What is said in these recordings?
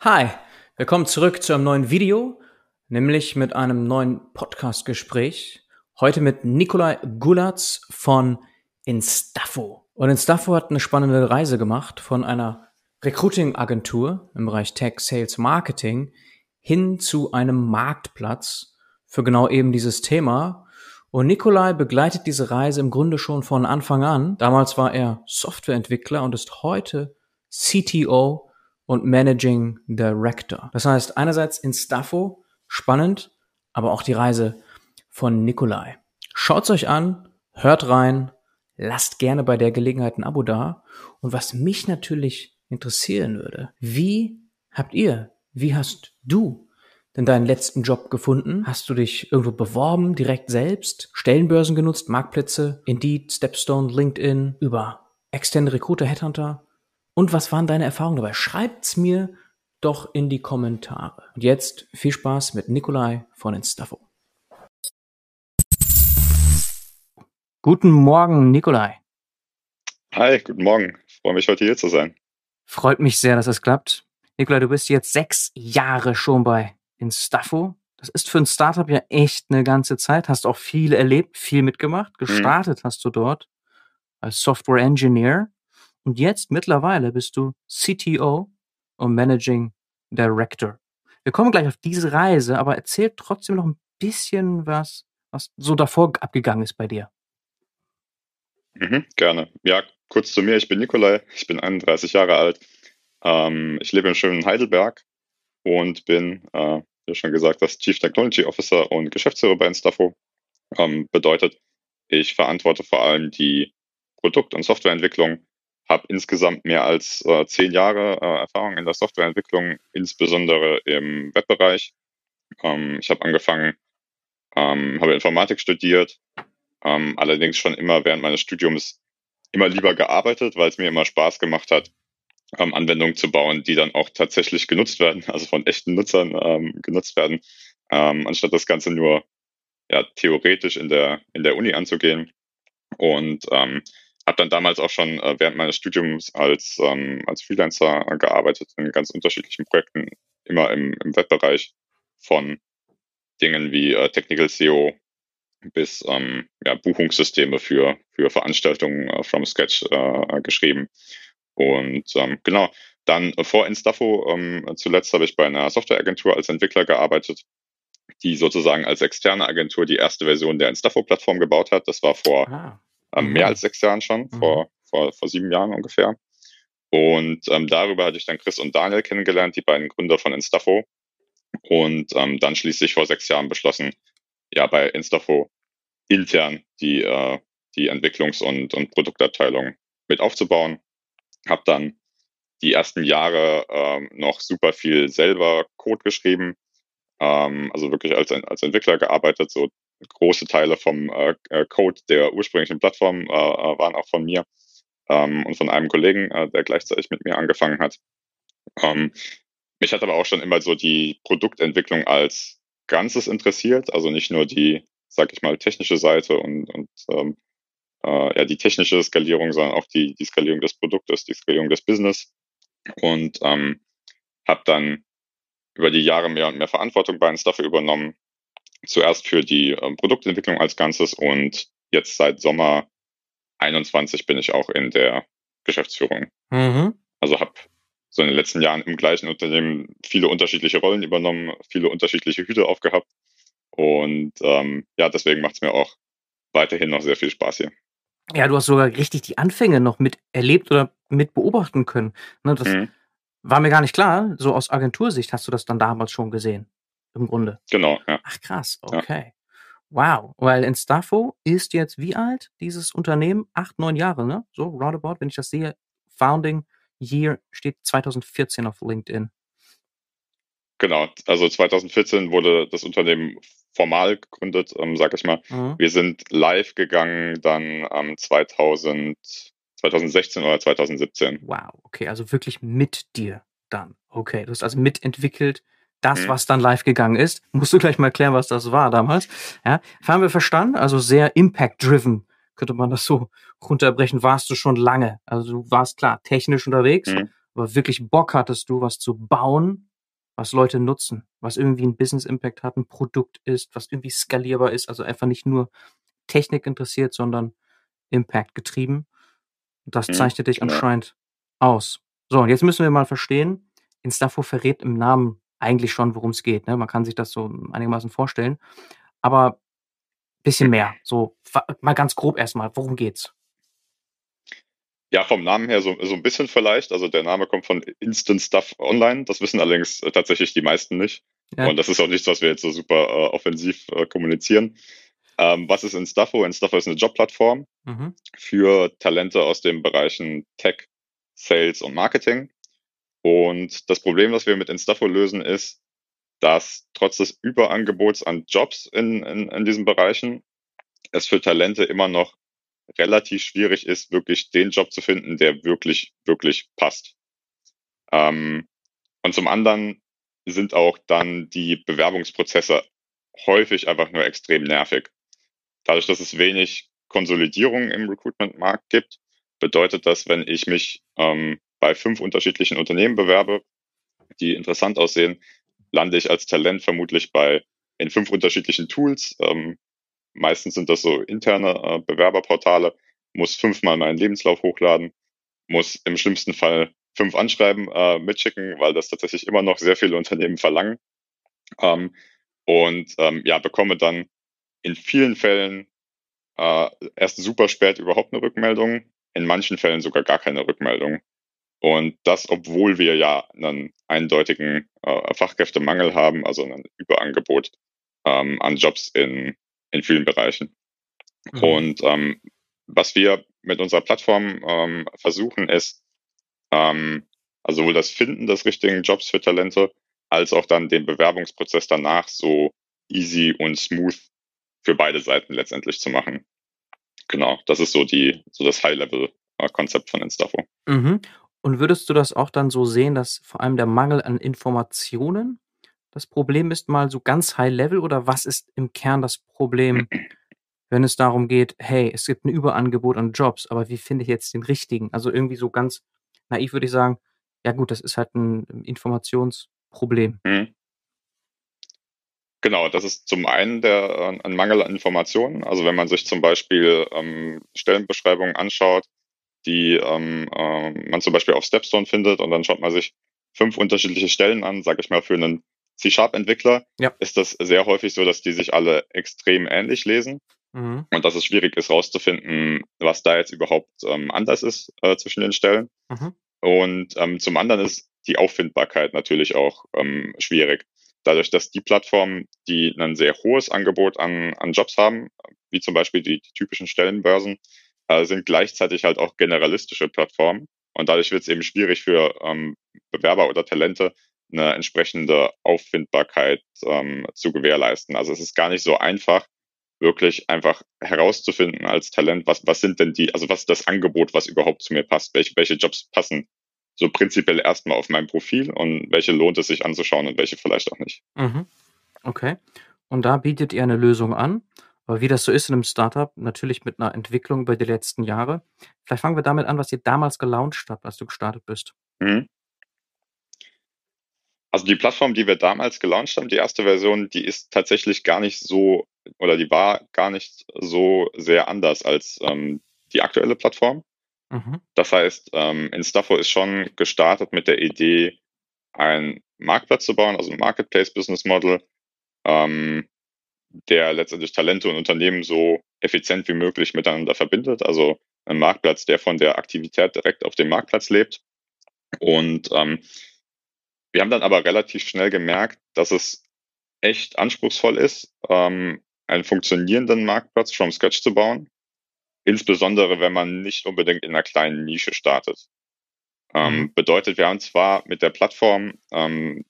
Hi, willkommen zurück zu einem neuen Video, nämlich mit einem neuen Podcast-Gespräch. Heute mit Nikolai Gulatz von Instafo. Und Instafo hat eine spannende Reise gemacht von einer Recruiting-Agentur im Bereich Tech, Sales, Marketing hin zu einem Marktplatz für genau eben dieses Thema. Und Nikolai begleitet diese Reise im Grunde schon von Anfang an. Damals war er Softwareentwickler und ist heute CTO und Managing Director. Das heißt, einerseits in Staffo, spannend, aber auch die Reise von Nikolai. Schaut's euch an, hört rein, lasst gerne bei der Gelegenheit ein Abo da. Und was mich natürlich interessieren würde, wie habt ihr, wie hast du denn deinen letzten Job gefunden? Hast du dich irgendwo beworben, direkt selbst, Stellenbörsen genutzt, Marktplätze, Indeed, Stepstone, LinkedIn, über externe Recruiter, Headhunter? Und was waren deine Erfahrungen dabei? Schreibt's mir doch in die Kommentare. Und jetzt viel Spaß mit Nikolai von Instafo. Guten Morgen, Nikolai. Hi, guten Morgen. Ich freue mich, heute hier zu sein. Freut mich sehr, dass es klappt. Nikolai, du bist jetzt sechs Jahre schon bei Instafo. Das ist für ein Startup ja echt eine ganze Zeit. Hast auch viel erlebt, viel mitgemacht. Mhm. Gestartet mhm. hast du dort als Software Engineer. Und jetzt mittlerweile bist du CTO und Managing Director. Wir kommen gleich auf diese Reise, aber erzähl trotzdem noch ein bisschen was, was so davor abgegangen ist bei dir. Mhm, gerne. Ja, kurz zu mir. Ich bin Nikolai. Ich bin 31 Jahre alt. Ähm, ich lebe im schönen Heidelberg und bin, äh, wie schon gesagt, das Chief Technology Officer und Geschäftsführer bei Instafo. Ähm, bedeutet, ich verantworte vor allem die Produkt- und Softwareentwicklung habe insgesamt mehr als äh, zehn Jahre äh, Erfahrung in der Softwareentwicklung, insbesondere im Webbereich. Ähm, ich habe angefangen, ähm, habe Informatik studiert, ähm, allerdings schon immer während meines Studiums immer lieber gearbeitet, weil es mir immer Spaß gemacht hat, ähm, Anwendungen zu bauen, die dann auch tatsächlich genutzt werden, also von echten Nutzern ähm, genutzt werden, ähm, anstatt das Ganze nur ja, theoretisch in der, in der Uni anzugehen. Und ähm, habe dann damals auch schon äh, während meines Studiums als, ähm, als Freelancer gearbeitet in ganz unterschiedlichen Projekten, immer im, im Webbereich von Dingen wie äh, Technical SEO bis ähm, ja, Buchungssysteme für, für Veranstaltungen äh, from Sketch äh, geschrieben. Und ähm, genau, dann äh, vor Instafo, ähm, zuletzt habe ich bei einer Softwareagentur als Entwickler gearbeitet, die sozusagen als externe Agentur die erste Version der Instafo-Plattform gebaut hat. Das war vor ah ähm, mehr als sechs Jahren schon, mhm. vor, vor, vor sieben Jahren ungefähr. Und ähm, darüber hatte ich dann Chris und Daniel kennengelernt, die beiden Gründer von Instafo. Und ähm, dann schließlich vor sechs Jahren beschlossen, ja, bei Instafo intern die, äh, die Entwicklungs- und, und Produktabteilung mit aufzubauen. Hab dann die ersten Jahre ähm, noch super viel selber Code geschrieben, ähm, also wirklich als, als Entwickler gearbeitet, so große Teile vom äh, äh, Code der ursprünglichen Plattform äh, waren auch von mir ähm, und von einem Kollegen, der gleichzeitig mit mir angefangen hat. Ähm, mich hat aber auch schon immer so die Produktentwicklung als Ganzes interessiert, also nicht nur die, sag ich mal, technische Seite und, und ähm, äh, ja, die technische Skalierung, sondern auch die, die Skalierung des Produktes, die Skalierung des Business. Und ähm, habe dann über die Jahre mehr und mehr Verantwortung bei uns dafür übernommen, zuerst für die äh, Produktentwicklung als Ganzes und jetzt seit Sommer 21 bin ich auch in der Geschäftsführung. Mhm. Also habe so in den letzten Jahren im gleichen Unternehmen viele unterschiedliche Rollen übernommen, viele unterschiedliche Hüte aufgehabt. Und ähm, ja, deswegen macht es mir auch weiterhin noch sehr viel Spaß hier. Ja, du hast sogar richtig die Anfänge noch mit erlebt oder mit beobachten können. Ne, das mhm. war mir gar nicht klar. So aus Agentursicht hast du das dann damals schon gesehen im Grunde. Genau, ja. Ach krass, okay. Ja. Wow, weil Instafo ist jetzt wie alt, dieses Unternehmen? Acht, neun Jahre, ne? So, roundabout, wenn ich das sehe. Founding Year steht 2014 auf LinkedIn. Genau, also 2014 wurde das Unternehmen formal gegründet, ähm, sag ich mal. Mhm. Wir sind live gegangen dann ähm, 2000, 2016 oder 2017. Wow, okay, also wirklich mit dir dann. Okay, du hast also mitentwickelt, das, mhm. was dann live gegangen ist. Musst du gleich mal erklären, was das war damals. Ja, haben wir verstanden? Also sehr impact-driven, könnte man das so runterbrechen, warst du schon lange. Also du warst klar technisch unterwegs, mhm. aber wirklich Bock hattest du, was zu bauen was Leute nutzen, was irgendwie ein Business Impact hat, ein Produkt ist, was irgendwie skalierbar ist, also einfach nicht nur Technik interessiert, sondern Impact getrieben. Und das Mhm, zeichnet dich genau. anscheinend aus. So, und jetzt müssen wir mal verstehen, Instafo verrät im Namen eigentlich schon, worum es geht. Ne? Man kann sich das so einigermaßen vorstellen. Aber bisschen mehr. So, mal ganz grob erstmal, worum geht's? Ja, vom Namen her so, so ein bisschen vielleicht. Also der Name kommt von Instant Stuff Online. Das wissen allerdings äh, tatsächlich die meisten nicht. Ja. Und das ist auch nichts, was wir jetzt so super äh, offensiv äh, kommunizieren. Ähm, was ist Instafo? Instafo ist eine Jobplattform Mhm. für Talente aus den Bereichen Tech, Sales und Marketing. Und das Problem, das wir mit Instafo lösen, ist, dass trotz des Überangebots an Jobs in, in, in diesen Bereichen es für Talente immer noch relativ schwierig ist, wirklich den Job zu finden, der wirklich, wirklich passt. Ähm, und zum anderen sind auch dann die Bewerbungsprozesse häufig einfach nur extrem nervig. Dadurch, dass es wenig Konsolidierung im Recruitment-Markt gibt, bedeutet das, wenn ich mich ähm, bei fünf unterschiedlichen Unternehmen bewerbe, die interessant aussehen, lande ich als Talent vermutlich bei in fünf unterschiedlichen Tools. Ähm, meistens sind das so interne äh, Bewerberportale, muss fünfmal meinen Lebenslauf hochladen, muss im schlimmsten Fall fünf Anschreiben äh, mitschicken, weil das tatsächlich immer noch sehr viele Unternehmen verlangen. Ähm, und ähm, ja, bekomme dann in vielen Fällen äh, erst super spät überhaupt eine Rückmeldung, in manchen Fällen sogar gar keine Rückmeldung. Und das, obwohl wir ja einen eindeutigen äh, Fachkräftemangel haben, also ein Überangebot ähm, an Jobs in, in vielen Bereichen. Mhm. Und ähm, was wir mit unserer Plattform ähm, versuchen, ist, ähm, also sowohl das Finden des richtigen Jobs für Talente, als auch dann den Bewerbungsprozess danach so easy und smooth für beide Seiten letztendlich zu machen. Genau, das ist so die, so das High-Level-Konzept von Instafo. Mhm. Und würdest du das auch dann so sehen, dass vor allem der Mangel an Informationen das Problem ist, mal so ganz high level oder was ist im Kern das Problem, wenn es darum geht, hey, es gibt ein Überangebot an Jobs, aber wie finde ich jetzt den richtigen? Also irgendwie so ganz naiv würde ich sagen, ja gut, das ist halt ein Informationsproblem. Mhm. Genau, das ist zum einen der, äh, ein Mangel an Informationen. Also wenn man sich zum Beispiel ähm, Stellenbeschreibungen anschaut, die ähm, äh, man zum Beispiel auf Stepstone findet und dann schaut man sich fünf unterschiedliche Stellen an, sage ich mal, für einen C-Sharp-Entwickler, Ja. ist das sehr häufig so, dass die sich alle extrem ähnlich lesen Mhm. und dass es schwierig ist, rauszufinden, was da jetzt überhaupt ähm, anders ist äh, zwischen den Stellen. Mhm. Und ähm, zum anderen ist die Auffindbarkeit natürlich auch ähm, schwierig. Dadurch, dass die Plattformen, die ein sehr hohes Angebot an, an Jobs haben, wie zum Beispiel die, die typischen Stellenbörsen, sind gleichzeitig halt auch generalistische Plattformen. Und dadurch wird es eben schwierig für ähm, Bewerber oder Talente, eine entsprechende Auffindbarkeit ähm, zu gewährleisten. Also es ist gar nicht so einfach, wirklich einfach herauszufinden als Talent, was, was sind denn die, also was ist das Angebot, was überhaupt zu mir passt, welche, welche Jobs passen so prinzipiell erstmal auf mein Profil und welche lohnt es sich anzuschauen und welche vielleicht auch nicht. Mhm. Okay. Und da bietet ihr eine Lösung an. Aber wie das so ist in einem Startup, natürlich mit einer Entwicklung über die letzten Jahre. Vielleicht fangen wir damit an, was ihr damals gelauncht habt, als du gestartet bist. Mhm. Also die Plattform, die wir damals gelauncht haben, die erste Version, die ist tatsächlich gar nicht so oder die war gar nicht so sehr anders als ähm, die aktuelle Plattform. Mhm. Das heißt, ähm, Instafo ist schon gestartet mit der Idee, einen Marktplatz zu bauen, also ein Marketplace-Business-Model, ähm, der letztendlich Talente und Unternehmen so effizient wie möglich miteinander verbindet. Also ein Marktplatz, der von der Aktivität direkt auf dem Marktplatz lebt. Und ähm, wir haben dann aber relativ schnell gemerkt, dass es echt anspruchsvoll ist, ähm, einen funktionierenden Marktplatz from scratch zu bauen. Insbesondere, wenn man nicht unbedingt in einer kleinen Nische startet. Ähm, Mhm. bedeutet, wir haben zwar mit der Plattform, ähm,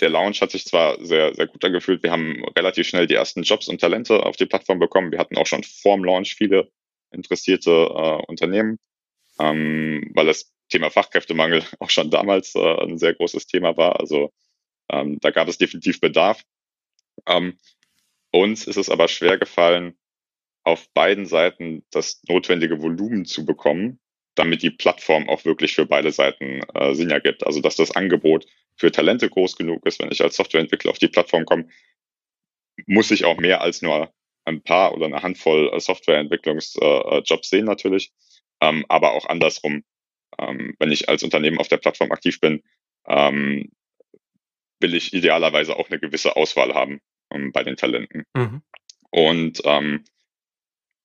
der Launch hat sich zwar sehr, sehr gut angefühlt. Wir haben relativ schnell die ersten Jobs und Talente auf die Plattform bekommen. Wir hatten auch schon vorm Launch viele interessierte äh, Unternehmen, ähm, weil das Thema Fachkräftemangel auch schon damals äh, ein sehr großes Thema war. Also ähm, da gab es definitiv Bedarf. Ähm, uns ist es aber schwer gefallen, auf beiden Seiten das notwendige Volumen zu bekommen, damit die Plattform auch wirklich für beide Seiten äh, Sinn ergibt. Also dass das Angebot für Talente groß genug ist, wenn ich als Softwareentwickler auf die Plattform komme, muss ich auch mehr als nur ein paar oder eine Handvoll äh, Softwareentwicklungsjobs äh, sehen natürlich, ähm, aber auch andersrum. Ähm, wenn ich als Unternehmen auf der Plattform aktiv bin, ähm, will ich idealerweise auch eine gewisse Auswahl haben bei den Talenten. Mhm. Und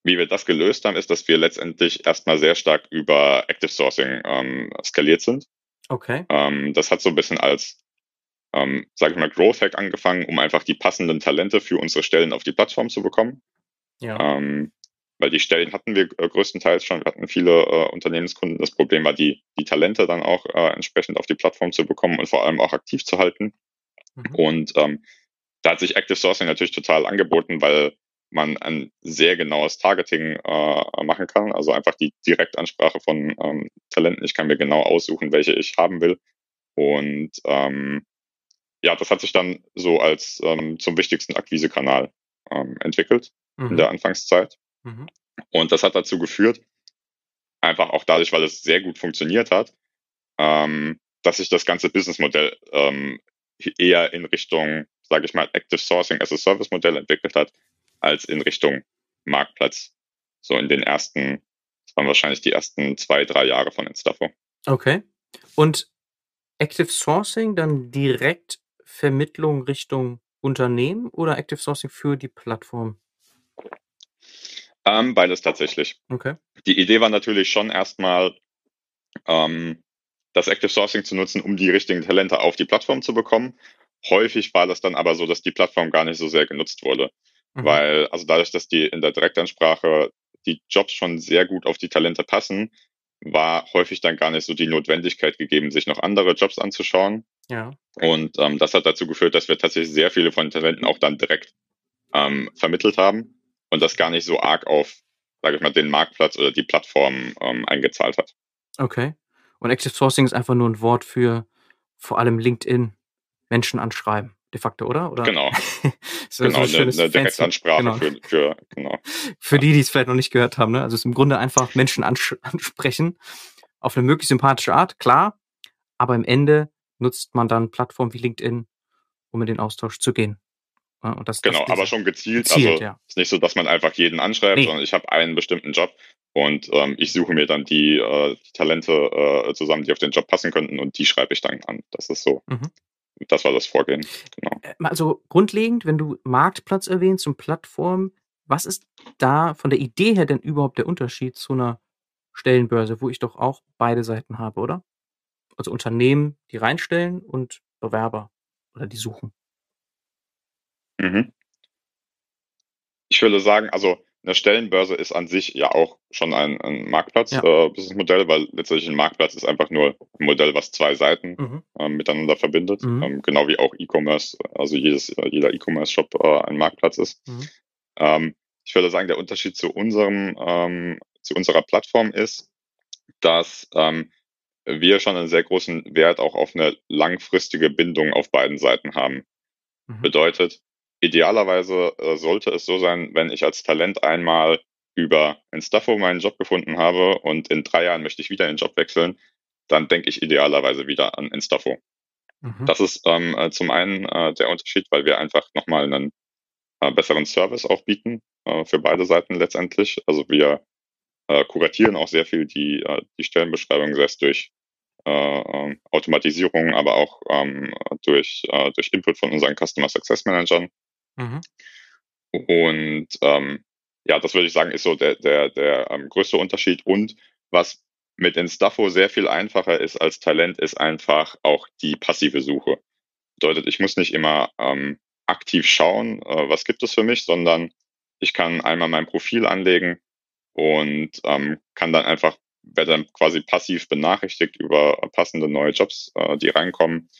wie wir das gelöst haben, ist, dass wir letztendlich erstmal sehr stark über Active Sourcing skaliert sind. Okay. Ähm, das hat so ein bisschen als, ähm, sage ich mal, Growth Hack angefangen, um einfach die passenden Talente für unsere Stellen auf die Plattform zu bekommen. Ja. Ähm, weil die Stellen hatten wir äh, größtenteils schon, wir hatten viele äh, Unternehmenskunden. Das Problem war, die, die Talente dann auch äh, entsprechend auf die Plattform zu bekommen und vor allem auch aktiv zu halten. Mhm. Und ähm, da hat sich Active Sourcing natürlich total angeboten, weil man ein sehr genaues Targeting äh, machen kann. Also einfach die Direktansprache von ähm, Talenten. Ich kann mir genau aussuchen, welche ich haben will. Und ähm, ja, das hat sich dann so als ähm, zum wichtigsten Akquisekanal ähm, entwickelt mhm. in der Anfangszeit. Mhm. Und das hat dazu geführt, einfach auch dadurch, weil es sehr gut funktioniert hat, ähm, dass sich das ganze Businessmodell ähm, eher in Richtung, sage ich mal, Active Sourcing as a Service Modell entwickelt hat, als in Richtung Marktplatz. So in den ersten, das waren wahrscheinlich die ersten zwei, drei Jahre von Instafo. Okay. Und Active Sourcing dann direkt Vermittlung Richtung Unternehmen oder Active Sourcing für die Plattform? Ähm, beides tatsächlich. Okay. Die Idee war natürlich schon erstmal, ähm, das Active Sourcing zu nutzen, um die richtigen Talente auf die Plattform zu bekommen. Häufig war das dann aber so, dass die Plattform gar nicht so sehr genutzt wurde. Mhm. Weil, also dadurch, dass die in der Direktansprache die Jobs schon sehr gut auf die Talente passen, war häufig dann gar nicht so die Notwendigkeit gegeben, sich noch andere Jobs anzuschauen. Ja. Und ähm, das hat dazu geführt, dass wir tatsächlich sehr viele von den Talenten auch dann direkt ähm, vermittelt haben und das gar nicht so arg auf, sage ich mal, den Marktplatz oder die Plattform ähm, eingezahlt hat. Okay. Und Active Sourcing ist einfach nur ein Wort für vor allem LinkedIn Menschen anschreiben, de facto, oder? oder? Genau. so, genau, so eine, eine Direktansprache genau. für, für, genau. für die, die es vielleicht noch nicht gehört haben. Ne? Also es ist im Grunde einfach Menschen ansprechen auf eine möglichst sympathische Art, klar, aber im Ende nutzt man dann Plattformen wie LinkedIn, um in den Austausch zu gehen. Und das, genau, das aber schon gezielt. gezielt also ja. ist nicht so, dass man einfach jeden anschreibt, nee. sondern ich habe einen bestimmten Job und ähm, ich suche mir dann die, äh, die Talente äh, zusammen, die auf den Job passen könnten und die schreibe ich dann an. Das ist so. Mhm. Das war das Vorgehen. Genau. Äh, also grundlegend, wenn du Marktplatz erwähnst und Plattform, was ist da von der Idee her denn überhaupt der Unterschied zu einer Stellenbörse, wo ich doch auch beide Seiten habe, oder? Also Unternehmen, die reinstellen und Bewerber oder die suchen. Mhm. Ich würde sagen, also eine Stellenbörse ist an sich ja auch schon ein, ein Marktplatz-Businessmodell, ja. äh, weil letztendlich ein Marktplatz ist einfach nur ein Modell, was zwei Seiten mhm. äh, miteinander verbindet, mhm. ähm, genau wie auch E-Commerce, also jedes, jeder E-Commerce-Shop äh, ein Marktplatz ist. Mhm. Ähm, ich würde sagen, der Unterschied zu unserem, ähm, zu unserer Plattform ist, dass ähm, wir schon einen sehr großen Wert auch auf eine langfristige Bindung auf beiden Seiten haben. Mhm. Bedeutet, idealerweise äh, sollte es so sein, wenn ich als Talent einmal über Instafo meinen Job gefunden habe und in drei Jahren möchte ich wieder den Job wechseln, dann denke ich idealerweise wieder an Instafo. Mhm. Das ist ähm, äh, zum einen äh, der Unterschied, weil wir einfach nochmal einen äh, besseren Service auch bieten äh, für beide Seiten letztendlich. Also wir äh, kuratieren auch sehr viel die, die Stellenbeschreibung, sei es durch äh, ähm, Automatisierung, aber auch ähm, durch, äh, durch Input von unseren Customer Success Managern. Mhm. Und ähm, ja, das würde ich sagen, ist so der, der, der ähm, größte Unterschied. Und was mit Instafo sehr viel einfacher ist als Talent, ist einfach auch die passive Suche. Bedeutet, ich muss nicht immer ähm, aktiv schauen, äh, was gibt es für mich, sondern ich kann einmal mein Profil anlegen und ähm, kann dann einfach, werde dann quasi passiv benachrichtigt über passende neue Jobs, äh, die reinkommen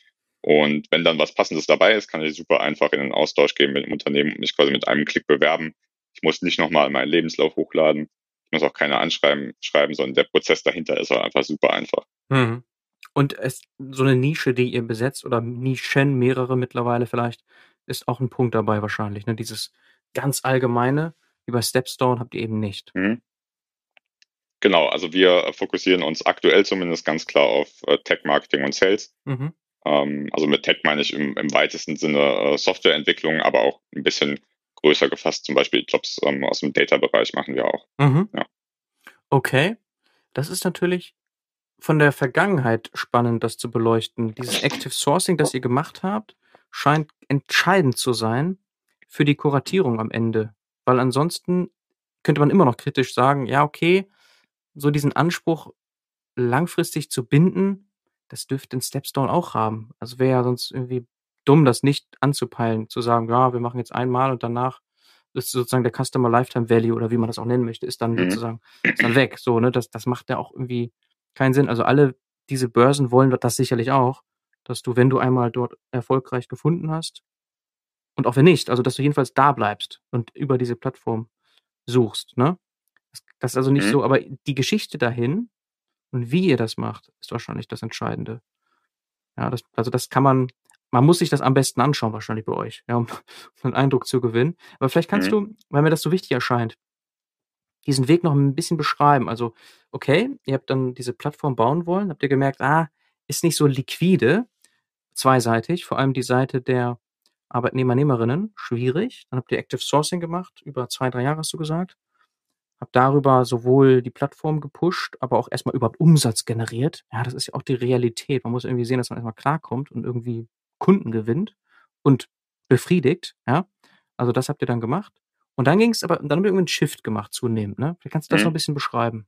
und wenn dann was Passendes dabei ist, kann ich super einfach in den Austausch gehen mit dem Unternehmen und mich quasi mit einem Klick bewerben. Ich muss nicht nochmal meinen Lebenslauf hochladen. Ich muss auch keine anschreiben, schreiben, sondern der Prozess dahinter ist einfach super einfach. Mhm. Und es, so eine Nische, die ihr besetzt oder Nischen, mehrere mittlerweile vielleicht, ist auch ein Punkt dabei wahrscheinlich. Ne? Dieses ganz allgemeine, wie bei Stepstone, habt ihr eben nicht. Mhm. Genau, also wir fokussieren uns aktuell zumindest ganz klar auf äh, Tech-Marketing und Sales. Mhm. Ähm, also mit Tech meine ich im, im weitesten Sinne äh, Softwareentwicklung, aber auch ein bisschen größer gefasst. Zum Beispiel Jobs ähm, aus dem Data-Bereich machen wir auch. Mhm. Ja. Okay. Das ist natürlich von der Vergangenheit spannend, das zu beleuchten. Dieses Active Sourcing, das ihr gemacht habt, scheint entscheidend zu sein für die Kuratierung am Ende. Weil ansonsten könnte man immer noch kritisch sagen, ja, okay, so diesen Anspruch langfristig zu binden, das dürfte ein Stepstone auch haben. Also wäre ja sonst irgendwie dumm, das nicht anzupeilen, zu sagen, ja, wir machen jetzt einmal und danach ist sozusagen der Customer Lifetime Value oder wie man das auch nennen möchte, ist dann mhm. sozusagen ist dann weg. So, ne, das, das macht ja auch irgendwie keinen Sinn. Also alle diese Börsen wollen das sicherlich auch, dass du, wenn du einmal dort erfolgreich gefunden hast, und auch wenn nicht, also dass du jedenfalls da bleibst und über diese Plattform suchst, ne? Das, das ist also nicht mhm. so, aber die Geschichte dahin und wie ihr das macht, ist wahrscheinlich das Entscheidende. Ja, das, also das kann man, man muss sich das am besten anschauen, wahrscheinlich bei euch, ja, um einen Eindruck zu gewinnen. Aber vielleicht kannst mhm. du, weil mir das so wichtig erscheint, diesen Weg noch ein bisschen beschreiben. Also, okay, ihr habt dann diese Plattform bauen wollen, habt ihr gemerkt, ah, ist nicht so liquide, zweiseitig, vor allem die Seite der Arbeitnehmer-Nehmerinnen, schwierig. Dann habt ihr Active Sourcing gemacht, über zwei, drei Jahre hast du gesagt. Habt darüber sowohl die Plattform gepusht, aber auch erstmal überhaupt Umsatz generiert. Ja, das ist ja auch die Realität. Man muss irgendwie sehen, dass man erstmal klarkommt und irgendwie Kunden gewinnt und befriedigt, ja. Also das habt ihr dann gemacht. Und dann ging es aber, dann haben wir irgendwie einen Shift gemacht zunehmend, ne? Vielleicht kannst du das mhm. noch ein bisschen beschreiben.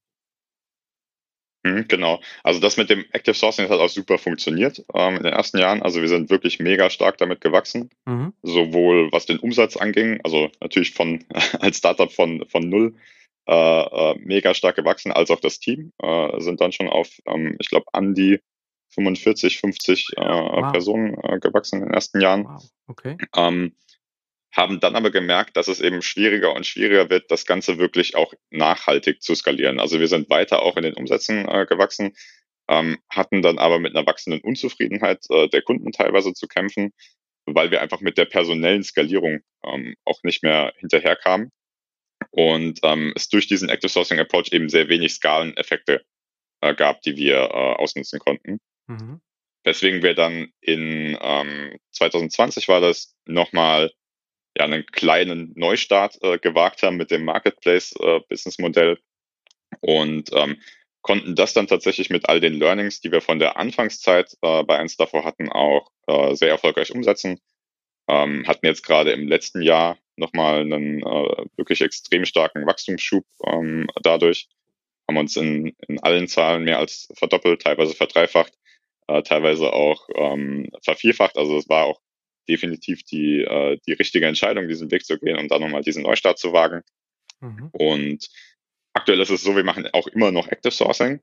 Mhm, genau. Also das mit dem Active Sourcing hat auch super funktioniert ähm, in den ersten Jahren. Also wir sind wirklich mega stark damit gewachsen, mhm. sowohl was den Umsatz anging, also natürlich von als Startup von von null äh, äh, mega stark gewachsen, als auch das Team äh, sind dann schon auf, ähm, ich glaube, an die 45, 50 äh, wow. Personen äh, gewachsen in den ersten Jahren. Wow. Okay. Ähm, haben dann aber gemerkt, dass es eben schwieriger und schwieriger wird, das Ganze wirklich auch nachhaltig zu skalieren. Also wir sind weiter auch in den Umsätzen äh, gewachsen, ähm, hatten dann aber mit einer wachsenden Unzufriedenheit äh, der Kunden teilweise zu kämpfen, weil wir einfach mit der personellen Skalierung ähm, auch nicht mehr hinterherkamen und ähm, es durch diesen Active Sourcing Approach eben sehr wenig Skaleneffekte äh, gab, die wir äh, ausnutzen konnten. Mhm. Weswegen wir dann in ähm, 2020 war das nochmal ja, einen kleinen Neustart äh, gewagt haben mit dem Marketplace-Business-Modell äh, und ähm, konnten das dann tatsächlich mit all den Learnings, die wir von der Anfangszeit äh, bei eins davor hatten, auch äh, sehr erfolgreich umsetzen. Ähm, hatten jetzt gerade im letzten Jahr nochmal einen äh, wirklich extrem starken Wachstumsschub ähm, dadurch, haben uns in, in allen Zahlen mehr als verdoppelt, teilweise verdreifacht, äh, teilweise auch ähm, vervierfacht. Also es war auch definitiv die, äh, die richtige Entscheidung, diesen Weg zu gehen und dann nochmal diesen Neustart zu wagen. Mhm. Und aktuell ist es so, wir machen auch immer noch Active Sourcing.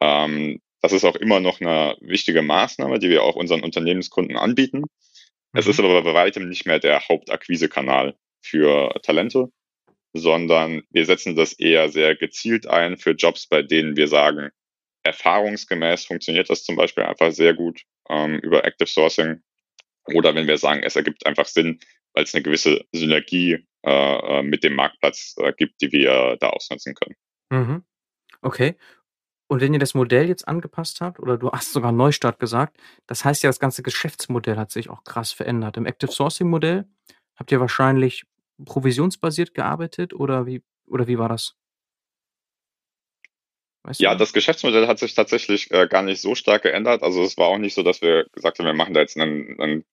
Ähm, das ist auch immer noch eine wichtige Maßnahme, die wir auch unseren Unternehmenskunden anbieten. Mhm. Es ist aber bei weitem nicht mehr der Hauptakquisekanal für Talente, sondern wir setzen das eher sehr gezielt ein für Jobs, bei denen wir sagen, erfahrungsgemäß funktioniert das zum Beispiel einfach sehr gut ähm, über Active Sourcing oder wenn wir sagen, es ergibt einfach Sinn, weil es eine gewisse Synergie äh, äh, mit dem Marktplatz äh, gibt, die wir da ausnutzen können. Mhm. Okay. Und wenn ihr das Modell jetzt angepasst habt, oder du hast sogar Neustart gesagt, das heißt ja, das ganze Geschäftsmodell hat sich auch krass verändert. Im Active Sourcing Modell habt ihr wahrscheinlich provisionsbasiert gearbeitet oder wie, oder wie war das? Weißt ja, das Geschäftsmodell hat sich tatsächlich äh, gar nicht so stark geändert. Also es war auch nicht so, dass wir gesagt haben, wir machen da jetzt einen, einen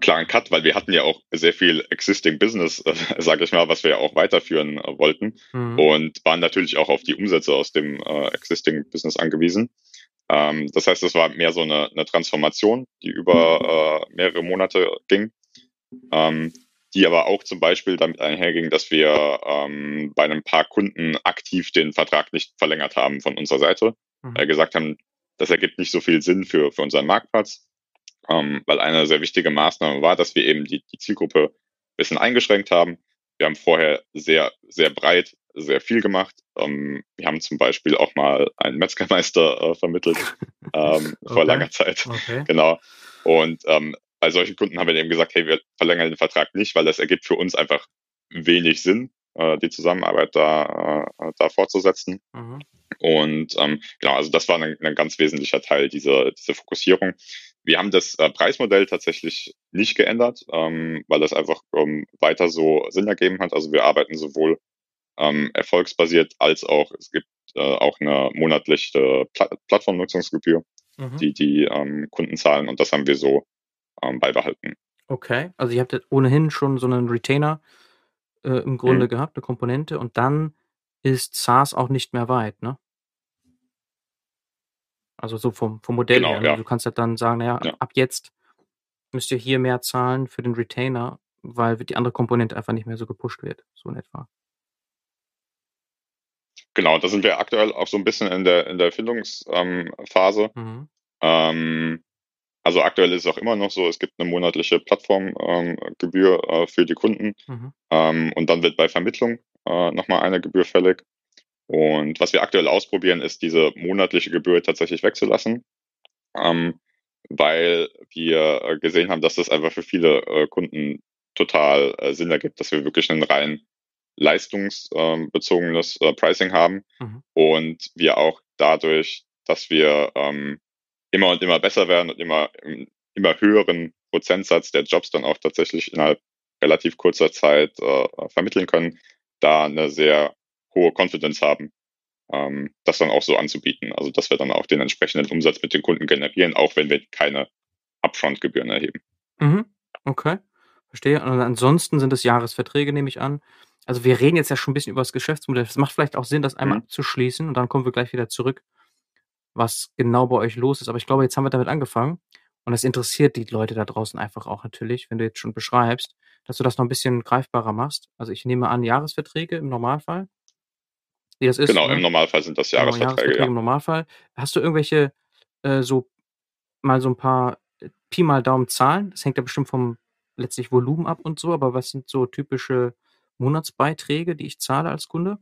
klaren Cut, weil wir hatten ja auch sehr viel existing Business, äh, sage ich mal, was wir ja auch weiterführen äh, wollten mhm. und waren natürlich auch auf die Umsätze aus dem äh, existing Business angewiesen. Ähm, das heißt, es war mehr so eine, eine Transformation, die über äh, mehrere Monate ging. Ähm, die aber auch zum Beispiel damit einherging, dass wir ähm, bei einem paar Kunden aktiv den Vertrag nicht verlängert haben von unserer Seite, mhm. äh, gesagt haben, das ergibt nicht so viel Sinn für, für unseren Marktplatz, ähm, weil eine sehr wichtige Maßnahme war, dass wir eben die, die Zielgruppe ein bisschen eingeschränkt haben. Wir haben vorher sehr, sehr breit, sehr viel gemacht. Ähm, wir haben zum Beispiel auch mal einen Metzgermeister äh, vermittelt ähm, okay. vor langer Zeit. Okay. Genau. Und ähm, bei solchen Kunden haben wir eben gesagt, hey, wir verlängern den Vertrag nicht, weil das ergibt für uns einfach wenig Sinn, äh, die Zusammenarbeit da, äh, da fortzusetzen. Mhm. Und ähm, genau, also das war ein, ein, ganz wesentlicher Teil dieser, dieser Fokussierung. Wir haben das äh, Preismodell tatsächlich nicht geändert, ähm, weil das einfach ähm, weiter so Sinn ergeben hat. Also wir arbeiten sowohl ähm, erfolgsbasiert als auch, es gibt äh, auch eine monatliche Pla Plattformnutzungsgebühr, mhm. die die ähm, Kunden zahlen und das haben wir so ähm, beibehalten. Okay, also ihr habt ohnehin schon so einen Retainer äh, im Grunde mhm. gehabt, eine Komponente und dann ist SaaS auch nicht mehr weit, ne? Also so vom, vom Modell genau, her. Ja. Du kannst halt dann sagen, naja, ja. ab jetzt müsst ihr hier mehr zahlen für den Retainer, weil die andere Komponente einfach nicht mehr so gepusht wird, so in etwa. Genau, da sind wir aktuell auch so ein bisschen in der, in der Erfindungsphase. Ähm, mhm. ähm, also aktuell ist es auch immer noch so, es gibt eine monatliche Plattformgebühr ähm, äh, für die Kunden mhm. ähm, und dann wird bei Vermittlung äh, nochmal eine Gebühr fällig. Und was wir aktuell ausprobieren, ist diese monatliche Gebühr tatsächlich wegzulassen, ähm, weil wir äh, gesehen haben, dass das einfach für viele äh, Kunden total äh, Sinn ergibt, dass wir wirklich ein rein leistungsbezogenes äh, Pricing haben mhm. und wir auch dadurch, dass wir ähm, immer und immer besser werden und immer immer höheren Prozentsatz der Jobs dann auch tatsächlich innerhalb relativ kurzer Zeit äh, vermitteln können, da eine sehr hohe Confidence haben, ähm, das dann auch so anzubieten. Also dass wir dann auch den entsprechenden Umsatz mit den Kunden generieren, auch wenn wir keine Upfront-Gebühren erheben. Mhm. Okay, verstehe. Und ansonsten sind es Jahresverträge, nehme ich an. Also wir reden jetzt ja schon ein bisschen über das Geschäftsmodell. Es macht vielleicht auch Sinn, das einmal mhm. abzuschließen und dann kommen wir gleich wieder zurück, was genau bei euch los ist. Aber ich glaube, jetzt haben wir damit angefangen. Und das interessiert die Leute da draußen einfach auch natürlich, wenn du jetzt schon beschreibst, dass du das noch ein bisschen greifbarer machst. Also ich nehme an, Jahresverträge im Normalfall wie das ist. Genau, ne? im Normalfall sind das Jahresverträge. Genau, Jahresverträge ja. Im Normalfall. Hast du irgendwelche äh, so mal so ein paar äh, Pi mal Daumen Zahlen? Das hängt ja bestimmt vom letztlich Volumen ab und so, aber was sind so typische Monatsbeiträge, die ich zahle als Kunde?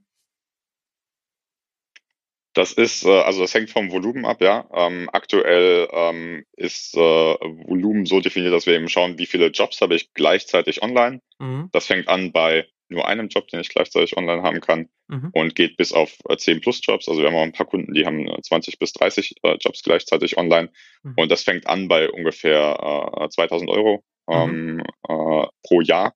Das ist, äh, also das hängt vom Volumen ab, ja. Ähm, aktuell ähm, ist äh, Volumen so definiert, dass wir eben schauen, wie viele Jobs habe ich gleichzeitig online. Mhm. Das fängt an bei nur einem Job, den ich gleichzeitig online haben kann mhm. und geht bis auf äh, 10 plus Jobs. Also wir haben auch ein paar Kunden, die haben 20 äh, bis 30 äh, Jobs gleichzeitig online mhm. und das fängt an bei ungefähr äh, 2000 Euro mhm. ähm, äh, pro Jahr,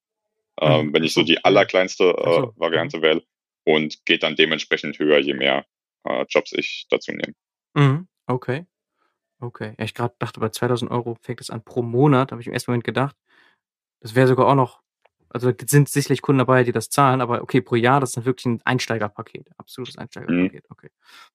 äh, wenn ich so die allerkleinste äh, Variante wähle und geht dann dementsprechend höher, je mehr äh, Jobs ich dazu nehme. Mhm. Okay. Okay. Ja, ich gerade dachte, bei 2000 Euro fängt es an pro Monat, habe ich im ersten Moment gedacht. Das wäre sogar auch noch also sind sicherlich Kunden dabei, die das zahlen, aber okay, pro Jahr, das ist dann wirklich ein Einsteigerpaket, absolutes mhm. Einsteigerpaket, mhm. okay.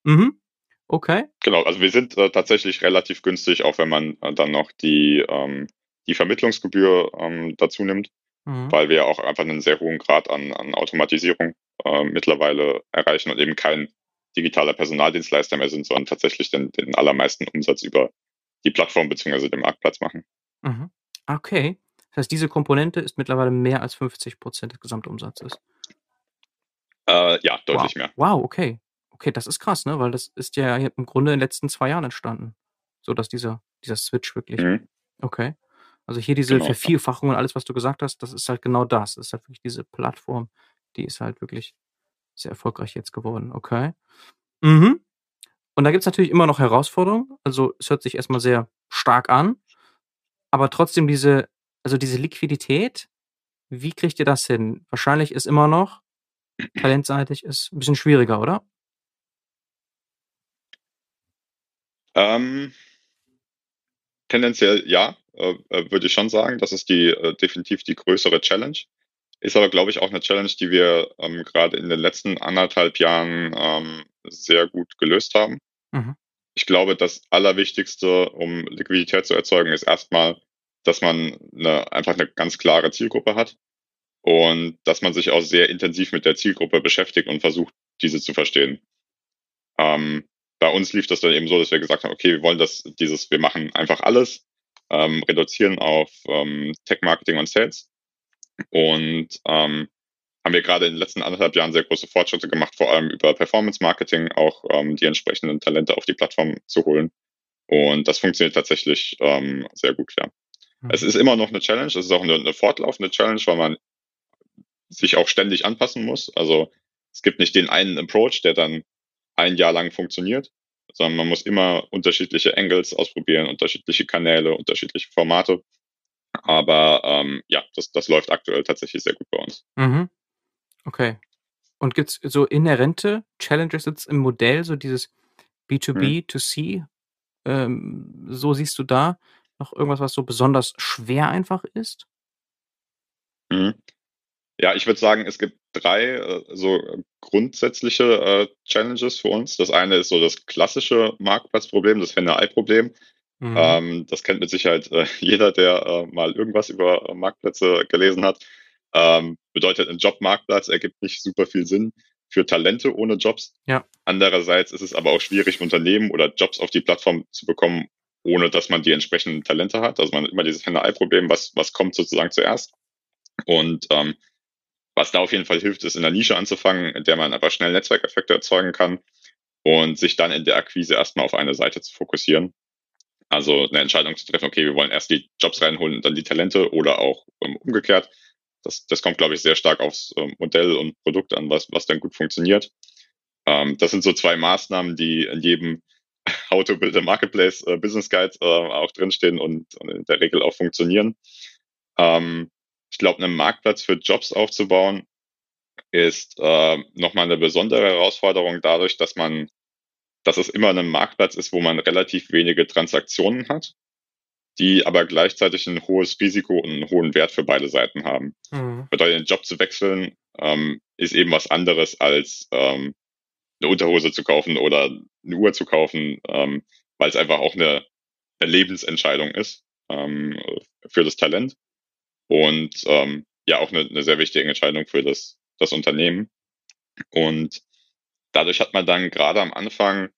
Mhm. Okay. Genau, also wir sind äh, tatsächlich relativ günstig, auch wenn man äh, dann noch die, ähm, die Vermittlungsgebühr ähm, dazu nimmt, mhm. weil wir auch einfach einen sehr hohen Grad an, an Automatisierung äh, mittlerweile erreichen und eben kein digitaler Personaldienstleister mehr sind, sondern tatsächlich den, den allermeisten Umsatz über die Plattform beziehungsweise den Marktplatz machen. Mhm. Okay. Das heißt, diese Komponente ist mittlerweile mehr als 50 Prozent des Gesamtumsatzes. Äh, ja, deutlich wow. mehr. Wow, okay. Okay, das ist krass, ne? Weil das ist ja im Grunde in den letzten zwei Jahren entstanden. So dass dieser, dieser Switch wirklich. Mhm. Okay. Also hier diese genau. Vervielfachung und alles, was du gesagt hast, das ist halt genau das. Das ist halt wirklich diese Plattform, die ist halt wirklich sehr erfolgreich jetzt geworden. Okay. Mhm. Und da gibt es natürlich immer noch Herausforderungen. Also es hört sich erstmal sehr stark an, aber trotzdem diese also diese Liquidität, wie kriegt ihr das hin? Wahrscheinlich ist immer noch talentseitig ist ein bisschen schwieriger, oder? Ähm, tendenziell ja, äh, äh, würde ich schon sagen. Das ist die äh, definitiv die größere Challenge. Ist aber, glaube ich, auch eine Challenge, die wir ähm, gerade in den letzten anderthalb Jahren ähm, sehr gut gelöst haben. Mhm. Ich glaube, das Allerwichtigste, um Liquidität zu erzeugen, ist erstmal dass man eine, einfach eine ganz klare Zielgruppe hat und dass man sich auch sehr intensiv mit der Zielgruppe beschäftigt und versucht, diese zu verstehen. Ähm, bei uns lief das dann eben so, dass wir gesagt haben, okay, wir wollen das, dieses, wir machen einfach alles, ähm, reduzieren auf ähm, Tech-Marketing und Sales und ähm, haben wir gerade in den letzten anderthalb Jahren sehr große Fortschritte gemacht, vor allem über Performance-Marketing auch ähm, die entsprechenden Talente auf die Plattform zu holen. Und das funktioniert tatsächlich ähm, sehr gut, ja. Es ist immer noch eine Challenge, es ist auch eine, eine fortlaufende Challenge, weil man sich auch ständig anpassen muss. Also es gibt nicht den einen Approach, der dann ein Jahr lang funktioniert, sondern man muss immer unterschiedliche Angles ausprobieren, unterschiedliche Kanäle, unterschiedliche Formate. Aber ähm, ja, das, das läuft aktuell tatsächlich sehr gut bei uns. Mhm. Okay. Und gibt es so inhärente Challenges jetzt im Modell, so dieses B2B, Mhm. to C? Ähm, so siehst du da noch irgendwas, was so besonders schwer einfach ist? Mhm. Ja, ich würde sagen, es gibt drei äh, so grundsätzliche äh, Challenges für uns. Das eine ist so das klassische Marktplatzproblem, das Henne-Ei-Problem. Mhm. Ähm, das kennt mit Sicherheit äh, jeder, der äh, mal irgendwas über äh, Marktplätze gelesen hat. Ähm, bedeutet, ein Jobmarktplatz ergibt nicht super viel Sinn für Talente ohne Jobs. Ja. Andererseits ist es aber auch schwierig, Unternehmen oder Jobs auf die Plattform zu bekommen, ohne dass man die entsprechenden Talente hat. Also man hat immer dieses Henne-Ei-Problem, was, was kommt sozusagen zuerst. Und ähm, was da auf jeden Fall hilft, ist in der Nische anzufangen, in der man einfach schnell Netzwerkeffekte erzeugen kann und sich dann in der Akquise erstmal auf eine Seite zu fokussieren. Also eine Entscheidung zu treffen, okay, wir wollen erst die Jobs reinholen und dann die Talente oder auch um, umgekehrt. Das, das kommt, glaube ich, sehr stark aufs ähm, Modell und Produkt an, was, was dann gut funktioniert. Ähm, das sind so zwei Maßnahmen, die in jedem How to Build a Marketplace äh, Business Guide äh, auch drinstehen und, und in der Regel auch funktionieren. Ähm, ich glaube, einen Marktplatz für Jobs aufzubauen, ist äh, nochmal eine besondere Herausforderung dadurch, dass man, dass es immer ein Marktplatz ist, wo man relativ wenige Transaktionen hat, die aber gleichzeitig ein hohes Risiko und einen hohen Wert für beide Seiten haben. Mhm. Bedeutet, den Job zu wechseln, ähm, ist eben was anderes als ähm, eine Unterhose zu kaufen oder eine Uhr zu kaufen, ähm, weil es einfach auch eine, eine Lebensentscheidung ist ähm, für das Talent und ähm, ja auch eine, eine sehr wichtige Entscheidung für das, das Unternehmen. Und dadurch hat man dann gerade am Anfang,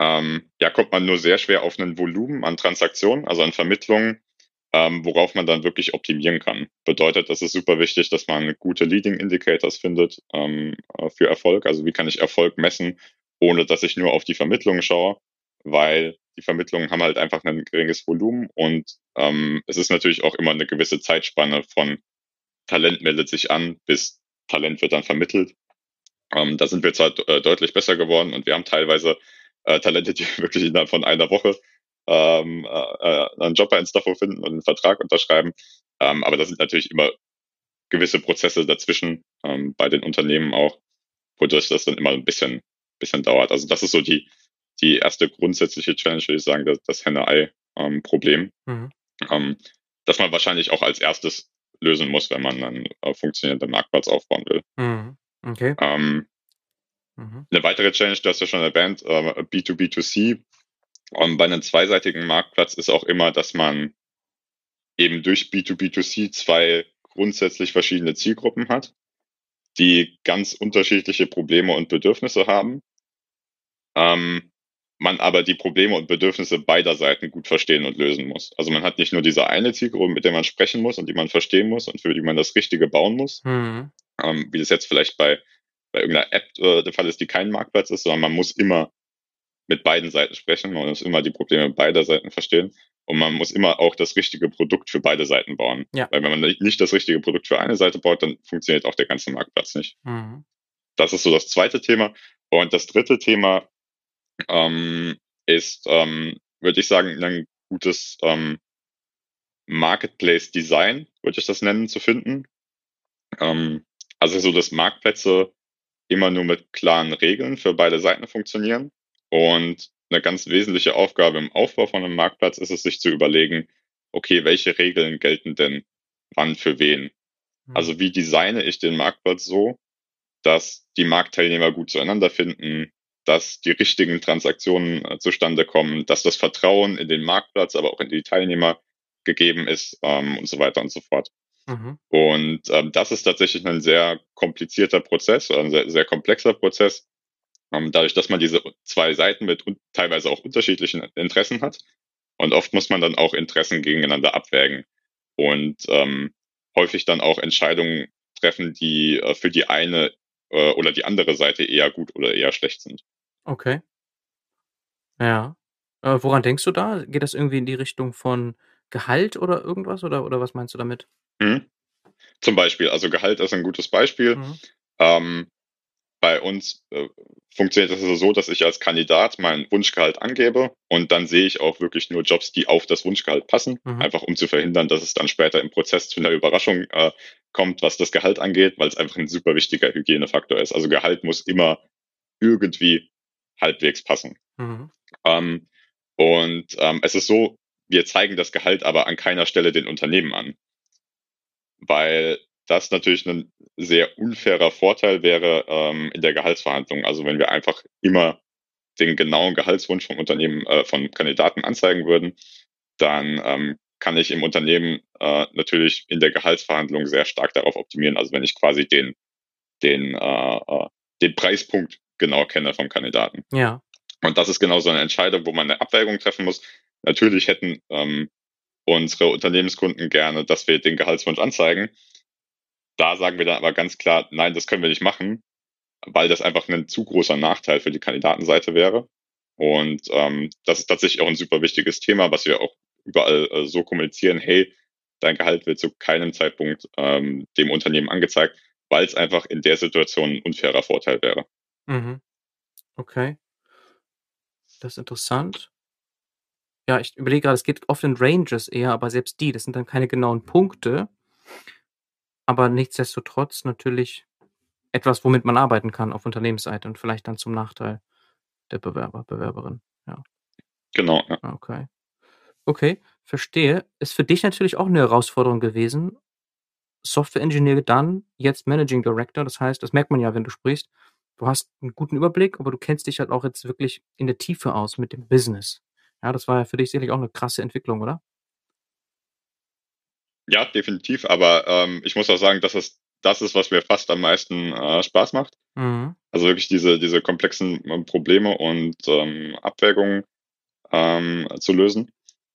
ähm, ja, kommt man nur sehr schwer auf ein Volumen an Transaktionen, also an Vermittlungen, ähm, worauf man dann wirklich optimieren kann. Bedeutet, das ist super wichtig, dass man gute Leading Indicators findet ähm, für Erfolg. Also wie kann ich Erfolg messen, ohne dass ich nur auf die Vermittlung schaue, weil die Vermittlungen haben halt einfach ein geringes Volumen und ähm, es ist natürlich auch immer eine gewisse Zeitspanne von Talent meldet sich an bis Talent wird dann vermittelt. Ähm, da sind wir zwar äh, deutlich besser geworden und wir haben teilweise äh, Talente, die wirklich innerhalb von einer Woche ähm, äh, einen Job bei Instafo finden und einen Vertrag unterschreiben. Ähm, aber da sind natürlich immer gewisse Prozesse dazwischen ähm, bei den Unternehmen auch, wodurch das dann immer ein bisschen, bisschen dauert. Also das ist so die, die erste grundsätzliche Challenge, würde ich sagen, das, das Henne-Ei-Problem, Mhm. ähm, dass man wahrscheinlich auch als erstes lösen muss, wenn man einen äh, funktionierenden Marktplatz aufbauen will. Mhm. Okay. Ähm, Mhm. eine weitere Challenge, du hast ja schon erwähnt, äh, B2B2C. Ähm, bei einem zweiseitigen Marktplatz ist auch immer, dass man eben durch B2B2C zwei grundsätzlich verschiedene Zielgruppen hat, die ganz unterschiedliche Probleme und Bedürfnisse haben. Ähm, man aber die Probleme und Bedürfnisse beider Seiten gut verstehen und lösen muss. Also man hat nicht nur diese eine Zielgruppe, mit der man sprechen muss und die man verstehen muss und für die man das Richtige bauen muss, Mhm. ähm, wie das jetzt vielleicht bei, bei irgendeiner App äh, der Fall ist, die kein Marktplatz ist, sondern man muss immer mit beiden Seiten sprechen, man muss immer die Probleme beider Seiten verstehen und man muss immer auch das richtige Produkt für beide Seiten bauen. Ja. Weil wenn man nicht das richtige Produkt für eine Seite baut, dann funktioniert auch der ganze Marktplatz nicht. Mhm. Das ist so das zweite Thema. Und das dritte Thema ähm, ist, ähm, würde ich sagen, ein gutes ähm, Marketplace-Design, würde ich das nennen, zu finden. Ähm, also so, dass Marktplätze immer nur mit klaren Regeln für beide Seiten funktionieren. Und eine ganz wesentliche Aufgabe im Aufbau von einem Marktplatz ist es, sich zu überlegen, okay, welche Regeln gelten denn wann für wen? Mhm. Also wie designe ich den Marktplatz so, dass die Marktteilnehmer gut zueinander finden, dass die richtigen Transaktionen äh, zustande kommen, dass das Vertrauen in den Marktplatz, aber auch in die Teilnehmer gegeben ist ähm, und so weiter und so fort. Mhm. Und ähm, das ist tatsächlich ein sehr komplizierter Prozess, ein sehr, sehr komplexer Prozess. Ähm, dadurch, dass man diese zwei Seiten mit teilweise auch unterschiedlichen Interessen hat. Und oft muss man dann auch Interessen gegeneinander abwägen und ähm, häufig dann auch Entscheidungen treffen, die äh, für die eine äh, oder die andere Seite eher gut oder eher schlecht sind. Okay. Ja. Äh, woran denkst du da? Geht das irgendwie in die Richtung von Gehalt oder irgendwas oder, oder was meinst du damit? Mhm. Zum Beispiel, also Gehalt ist ein gutes Beispiel. Mhm. Ähm, bei uns äh, funktioniert das also so, dass ich als Kandidat meinen Wunschgehalt angebe und dann sehe ich auch wirklich nur Jobs, die auf das Wunschgehalt passen, mhm. einfach um zu verhindern, dass es dann später im Prozess zu einer Überraschung äh, kommt, was das Gehalt angeht, weil es einfach ein super wichtiger Hygienefaktor ist. Also Gehalt muss immer irgendwie halbwegs passen. Mhm. Ähm, und ähm, es ist so, wir zeigen das Gehalt aber an keiner Stelle den Unternehmen an. Weil das natürlich ein sehr unfairer Vorteil wäre ähm, in der Gehaltsverhandlung. Also wenn wir einfach immer den genauen Gehaltswunsch vom Unternehmen, äh, von Kandidaten anzeigen würden, dann ähm, kann ich im Unternehmen äh, natürlich in der Gehaltsverhandlung sehr stark darauf optimieren. Also wenn ich quasi den, den, äh, äh den Preispunkt genau kenne vom Kandidaten. Ja. Und das ist genau so eine Entscheidung, wo man eine Abwägung treffen muss. Natürlich hätten ähm, unsere Unternehmenskunden gerne, dass wir den Gehaltswunsch anzeigen. Da sagen wir dann aber ganz klar, nein, das können wir nicht machen, weil das einfach ein zu großer Nachteil für die Kandidatenseite wäre. Und ähm, das ist tatsächlich auch ein super wichtiges Thema, was wir auch überall äh, so kommunizieren, hey, dein Gehalt wird zu keinem Zeitpunkt ähm, dem Unternehmen angezeigt, weil es einfach in der Situation ein unfairer Vorteil wäre. Mhm. Okay. Das ist interessant. Ja, ich überlege gerade, es geht oft in Ranges eher, aber selbst die, das sind dann keine genauen Punkte. Aber nichtsdestotrotz natürlich etwas, womit man arbeiten kann auf Unternehmensseite und vielleicht dann zum Nachteil der Bewerber, Bewerberin. Ja. Genau, ja. Okay. Okay, verstehe. Ist für dich natürlich auch eine Herausforderung gewesen. Software Engineer dann, jetzt Managing Director. Das heißt, das merkt man ja, wenn du sprichst. Du hast einen guten Überblick, aber du kennst dich halt auch jetzt wirklich in der Tiefe aus mit dem Business. Ja, das war ja für dich sicherlich auch eine krasse Entwicklung, oder? Ja, definitiv. Aber ähm, ich muss auch sagen, dass es das ist, was mir fast am meisten äh, Spaß macht. Mhm. Also wirklich diese, diese komplexen äh, Probleme und ähm, Abwägungen ähm, zu lösen.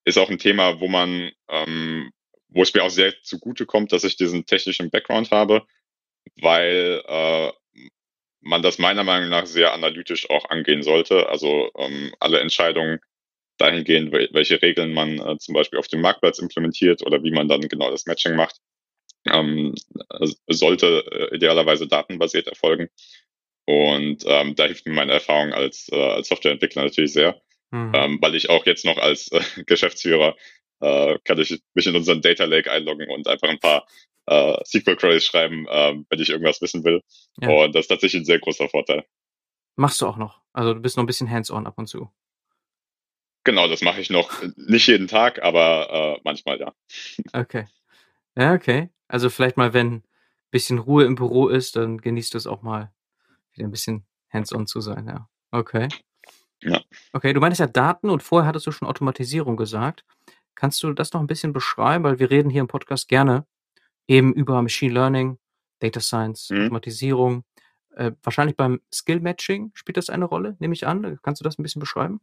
Ist auch ein Thema, wo man, ähm, wo es mir auch sehr zugute kommt, dass ich diesen technischen Background habe, weil äh, man das meiner Meinung nach sehr analytisch auch angehen sollte. Also ähm, alle Entscheidungen dahingehend, welche Regeln man äh, zum Beispiel auf dem Marktplatz implementiert oder wie man dann genau das Matching macht, ähm, sollte äh, idealerweise datenbasiert erfolgen. Und ähm, da hilft mir meine Erfahrung als, äh, als Softwareentwickler natürlich sehr, mhm. ähm, weil ich auch jetzt noch als äh, Geschäftsführer äh, kann ich mich in unseren Data Lake einloggen und einfach ein paar äh, SQL Queries schreiben, äh, wenn ich irgendwas wissen will. Ja. Und das ist tatsächlich ein sehr großer Vorteil. Machst du auch noch? Also du bist noch ein bisschen hands-on ab und zu. Genau, das mache ich noch. Nicht jeden Tag, aber äh, manchmal ja. Okay. Ja, okay. Also vielleicht mal, wenn ein bisschen Ruhe im Büro ist, dann genießt du es auch mal, wieder ein bisschen hands-on zu sein, ja. Okay. Ja. Okay, du meintest ja Daten und vorher hattest du schon Automatisierung gesagt. Kannst du das noch ein bisschen beschreiben? Weil wir reden hier im Podcast gerne eben über Machine Learning, Data Science, mhm. Automatisierung. Äh, wahrscheinlich beim Skill Matching spielt das eine Rolle, nehme ich an. Kannst du das ein bisschen beschreiben?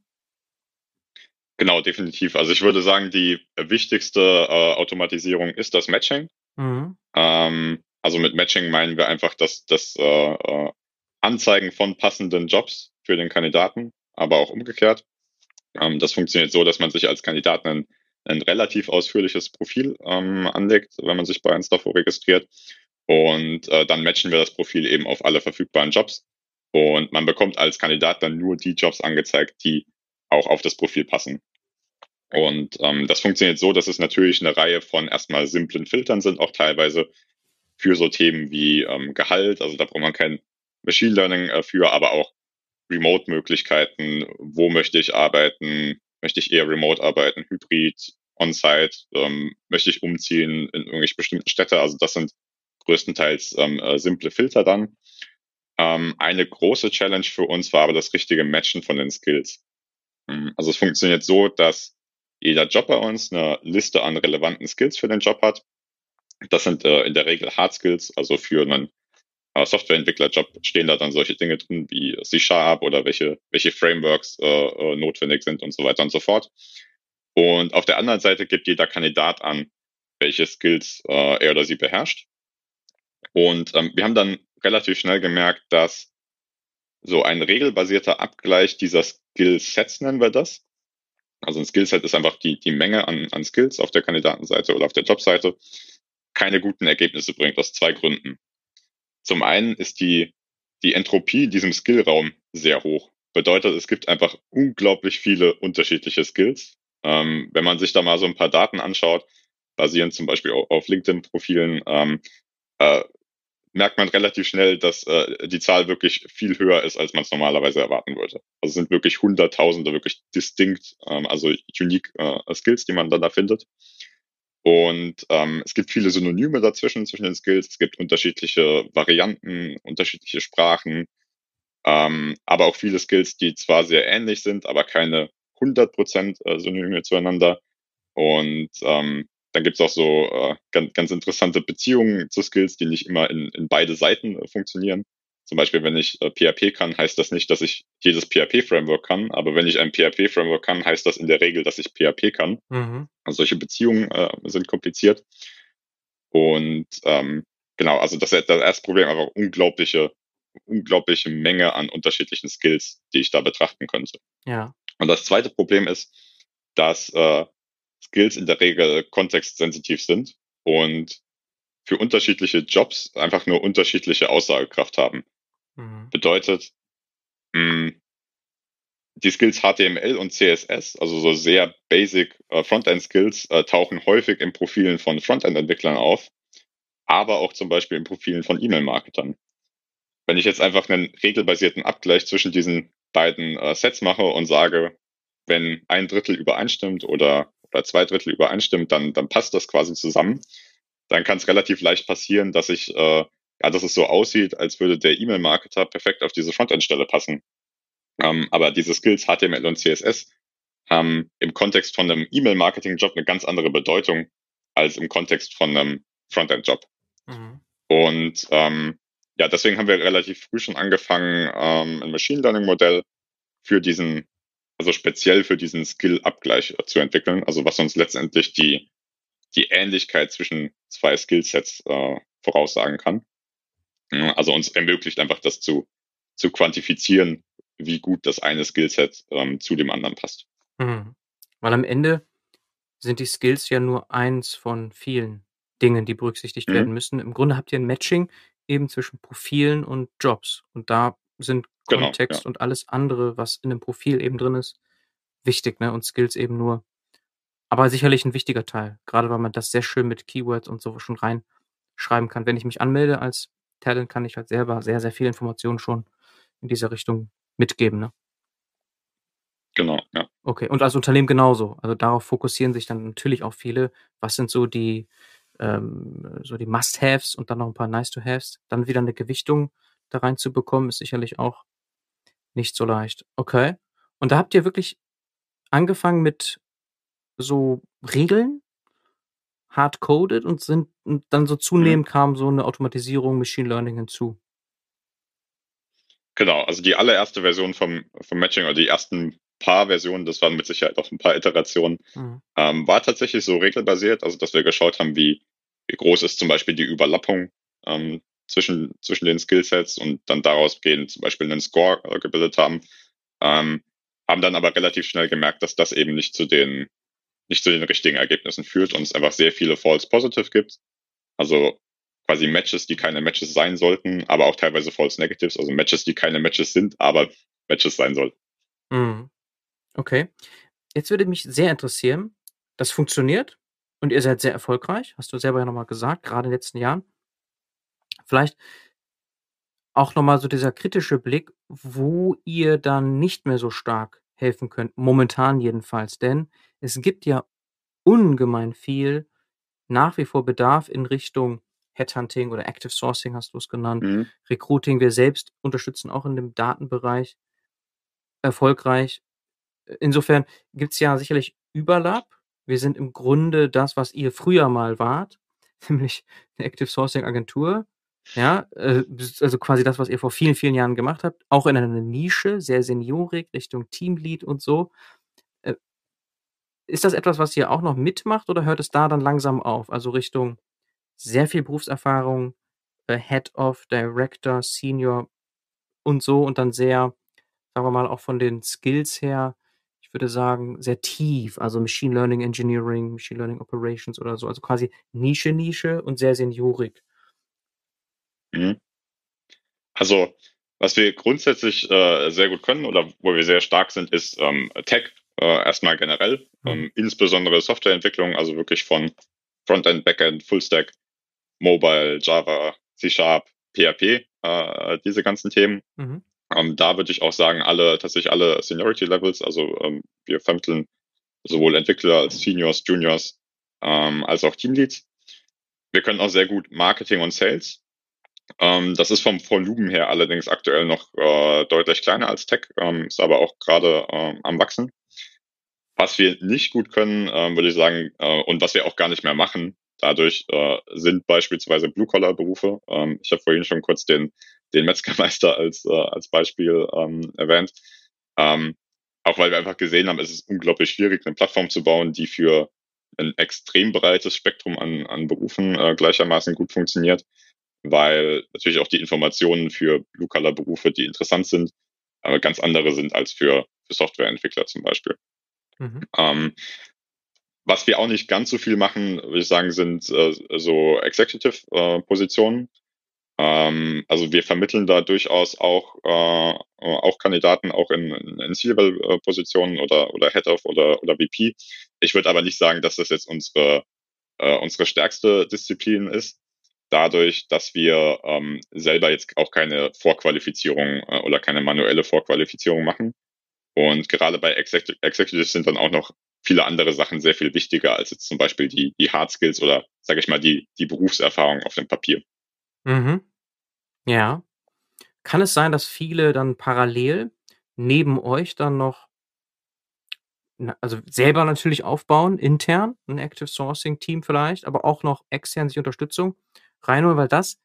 Genau, definitiv. Also ich würde sagen, die wichtigste äh, Automatisierung ist das Matching. Mhm. Ähm, also mit Matching meinen wir einfach das, das äh, äh, Anzeigen von passenden Jobs für den Kandidaten, aber auch umgekehrt. Ähm, das funktioniert so, dass man sich als Kandidat ein, ein relativ ausführliches Profil ähm, anlegt, wenn man sich bei Instafo registriert. Und äh, dann matchen wir das Profil eben auf alle verfügbaren Jobs. Und man bekommt als Kandidat dann nur die Jobs angezeigt, die auch auf das Profil passen. Und ähm, das funktioniert so, dass es natürlich eine Reihe von erstmal simplen Filtern sind, auch teilweise für so Themen wie ähm, Gehalt. Also da braucht man kein Machine Learning äh, für, aber auch Remote-Möglichkeiten. Wo möchte ich arbeiten? Möchte ich eher remote arbeiten, hybrid, on-site? Ähm, möchte ich umziehen in irgendwelche bestimmten Städte? Also das sind größtenteils ähm, äh, simple Filter dann. Ähm, eine große Challenge für uns war aber das richtige Matchen von den Skills. Ähm, also es funktioniert so, dass jeder Job bei uns eine Liste an relevanten Skills für den Job hat. Das sind äh, in der Regel Hard Skills, also für einen äh, Softwareentwicklerjob stehen da dann solche Dinge drin wie C-Sharp oder welche, welche Frameworks äh, äh, notwendig sind und so weiter und so fort. Und auf der anderen Seite gibt jeder Kandidat an, welche Skills äh, er oder sie beherrscht. Und ähm, wir haben dann relativ schnell gemerkt, dass so ein regelbasierter Abgleich dieser Skillsets nennen wir das, also ein Skillset ist einfach die, die Menge an, an Skills auf der Kandidatenseite oder auf der Jobseite keine guten Ergebnisse bringt, aus zwei Gründen. Zum einen ist die die Entropie in diesem Skillraum sehr hoch. Bedeutet, es gibt einfach unglaublich viele unterschiedliche Skills. Ähm, wenn man sich da mal so ein paar Daten anschaut, basierend zum Beispiel auf LinkedIn-Profilen, ähm, äh, merkt man relativ schnell, dass äh, die Zahl wirklich viel höher ist, als man es normalerweise erwarten würde. Also es sind wirklich Hunderttausende, wirklich distinkt, ähm, also unique äh, Skills, die man dann da findet. Und ähm, es gibt viele Synonyme dazwischen, zwischen den Skills. Es gibt unterschiedliche Varianten, unterschiedliche Sprachen, ähm, aber auch viele Skills, die zwar sehr ähnlich sind, aber keine 100% äh, Synonyme zueinander. Und ähm, dann gibt es auch so äh, ganz, ganz interessante Beziehungen zu Skills, die nicht immer in, in beide Seiten äh, funktionieren. Zum Beispiel, wenn ich äh, PHP kann, heißt das nicht, dass ich jedes PHP-Framework kann, aber wenn ich ein PHP-Framework kann, heißt das in der Regel, dass ich PHP kann. Mhm. Also solche Beziehungen äh, sind kompliziert. Und ähm, genau, also das, das erste Problem einfach unglaubliche, unglaubliche Menge an unterschiedlichen Skills, die ich da betrachten könnte. Ja. Und das zweite Problem ist, dass äh, Skills in der Regel kontextsensitiv sind und für unterschiedliche Jobs einfach nur unterschiedliche Aussagekraft haben. Mhm. Bedeutet, mh, hm, die Skills HTML und CSS, also so sehr basic äh, Frontend-Skills, äh, tauchen häufig in Profilen von Frontend-Entwicklern auf, aber auch zum Beispiel in Profilen von E-Mail-Marketern. Wenn ich jetzt einfach einen regelbasierten Abgleich zwischen diesen beiden äh, Sets mache und sage, wenn ein Drittel übereinstimmt oder, oder zwei Drittel übereinstimmt, dann, dann passt das quasi zusammen. Dann kann es relativ leicht passieren, dass ich äh, ja, dass es so aussieht, als würde der E-Mail-Marketer perfekt auf diese Frontend-Stelle passen. Ähm, aber diese Skills HTML und CSS haben im Kontext von einem E-Mail-Marketing-Job eine ganz andere Bedeutung als im Kontext von einem Frontend-Job. Mhm. Und ähm, ja, deswegen haben wir relativ früh schon angefangen, ähm, ein Machine Learning-Modell für diesen, also speziell für diesen Skill-Abgleich zu entwickeln, also was uns letztendlich die, die Ähnlichkeit zwischen zwei Skillsets äh, voraussagen kann. Also uns ermöglicht einfach das zu, zu quantifizieren, wie gut das eine Skillset ähm, zu dem anderen passt. Mhm. Weil am Ende sind die Skills ja nur eins von vielen Dingen, die berücksichtigt mhm. werden müssen. Im Grunde habt ihr ein Matching eben zwischen Profilen und Jobs. Und da sind Kontext genau, ja. und alles andere, was in einem Profil eben drin ist, wichtig, ne? Und Skills eben nur. Aber sicherlich ein wichtiger Teil, gerade weil man das sehr schön mit Keywords und so schon reinschreiben kann. Wenn ich mich anmelde als Talent kann ich halt selber sehr, sehr viele Informationen schon in dieser Richtung mitgeben, ne? Genau, ja. Okay, und als Unternehmen genauso. Also darauf fokussieren sich dann natürlich auch viele. Was sind so die, ähm, so die Must-Haves und dann noch ein paar Nice-to-Haves? Dann wieder eine Gewichtung da reinzubekommen, ist sicherlich auch nicht so leicht. Okay. Und da habt ihr wirklich angefangen mit so Regeln, hard-coded und sind und dann so zunehmend mhm. kam so eine Automatisierung, Machine Learning hinzu. Genau, also die allererste Version vom, vom Matching oder die ersten paar Versionen, das waren mit Sicherheit auch ein paar Iterationen, mhm. ähm, war tatsächlich so regelbasiert, also dass wir geschaut haben, wie, wie groß ist zum Beispiel die Überlappung ähm, zwischen, zwischen den Skillsets und dann daraus gehen zum Beispiel einen Score äh, gebildet haben. Ähm, haben dann aber relativ schnell gemerkt, dass das eben nicht zu den nicht zu den richtigen Ergebnissen führt und es einfach sehr viele False Positive gibt. Also quasi Matches, die keine Matches sein sollten, aber auch teilweise False Negatives, also Matches, die keine Matches sind, aber Matches sein sollten. Mhm. Okay. Jetzt würde mich sehr interessieren, das funktioniert und ihr seid sehr erfolgreich, hast du selber ja nochmal gesagt, gerade in den letzten Jahren. Vielleicht auch nochmal so dieser kritische Blick, wo ihr dann nicht mehr so stark helfen könnt, momentan jedenfalls. Denn es gibt ja ungemein viel nach wie vor Bedarf in Richtung Headhunting oder Active Sourcing hast du es genannt, mhm. Recruiting. Wir selbst unterstützen auch in dem Datenbereich erfolgreich. Insofern gibt es ja sicherlich Überlapp. Wir sind im Grunde das, was ihr früher mal wart, nämlich eine Active Sourcing Agentur. Ja, äh, also quasi das, was ihr vor vielen, vielen Jahren gemacht habt, auch in einer Nische, sehr seniorig, Richtung Teamlead und so. Äh, ist das etwas, was ihr auch noch mitmacht oder hört es da dann langsam auf? Also Richtung sehr viel Berufserfahrung, äh, Head of, Director, Senior und so und dann sehr, sagen wir mal, auch von den Skills her, ich würde sagen, sehr tief, also Machine Learning Engineering, Machine Learning Operations oder so, also quasi Nische, Nische und sehr seniorig. Mhm. Also Was wir grundsätzlich äh, sehr gut können oder wo wir sehr stark sind, ist ähm, Tech äh, erstmal generell, mhm. ähm, insbesondere Softwareentwicklung, also wirklich von Frontend, Backend, Fullstack, Mobile, Java, C Sharp, PHP, äh, diese ganzen Themen. Mhm. Ähm, da würde ich auch sagen, alle, tatsächlich alle Seniority Levels, also ähm, wir vermitteln sowohl Entwickler als Seniors, Juniors, ähm, als auch Teamleads. Wir können auch sehr gut Marketing und Sales. Ähm, das ist vom Volumen her allerdings aktuell noch äh, deutlich kleiner als Tech, ähm, ist aber auch gerade ähm, am Wachsen. Was wir nicht gut können, ähm, würde ich sagen, äh, und was wir auch gar nicht mehr machen, dadurch äh, sind beispielsweise Blue-Collar-Berufe. Ähm, ich habe vorhin schon kurz den, den Metzgermeister als, äh, als Beispiel ähm, erwähnt. Ähm, auch weil wir einfach gesehen haben, es ist unglaublich schwierig, eine Plattform zu bauen, die für ein extrem breites Spektrum an, an Berufen äh, gleichermaßen gut funktioniert, weil natürlich auch die Informationen für Blue-Color-Berufe, die interessant sind, aber ganz andere sind als für, für Softwareentwickler zum Beispiel. Mhm. Ähm, was wir auch nicht ganz so viel machen, würde ich sagen, sind äh, so Executive-Positionen. Äh, ähm, also wir vermitteln da durchaus auch, äh, auch Kandidaten auch in, in C-Level-Positionen oder, oder Head-of oder, oder VP. Ich würde aber nicht sagen, dass das jetzt unsere, äh, unsere stärkste Disziplin ist. Dadurch, dass wir ähm, selber jetzt auch keine Vorqualifizierung äh, oder keine manuelle Vorqualifizierung machen. Und gerade bei Executives sind dann auch noch viele andere Sachen sehr viel wichtiger als jetzt zum Beispiel die, die Hard Skills oder, sage ich mal, die, die Berufserfahrung auf dem Papier. Mhm. Ja. Kann es sein, dass viele dann parallel neben euch dann noch, also selber natürlich aufbauen, intern, ein Active Sourcing Team vielleicht, aber auch noch extern sich Unterstützung reinholen, weil das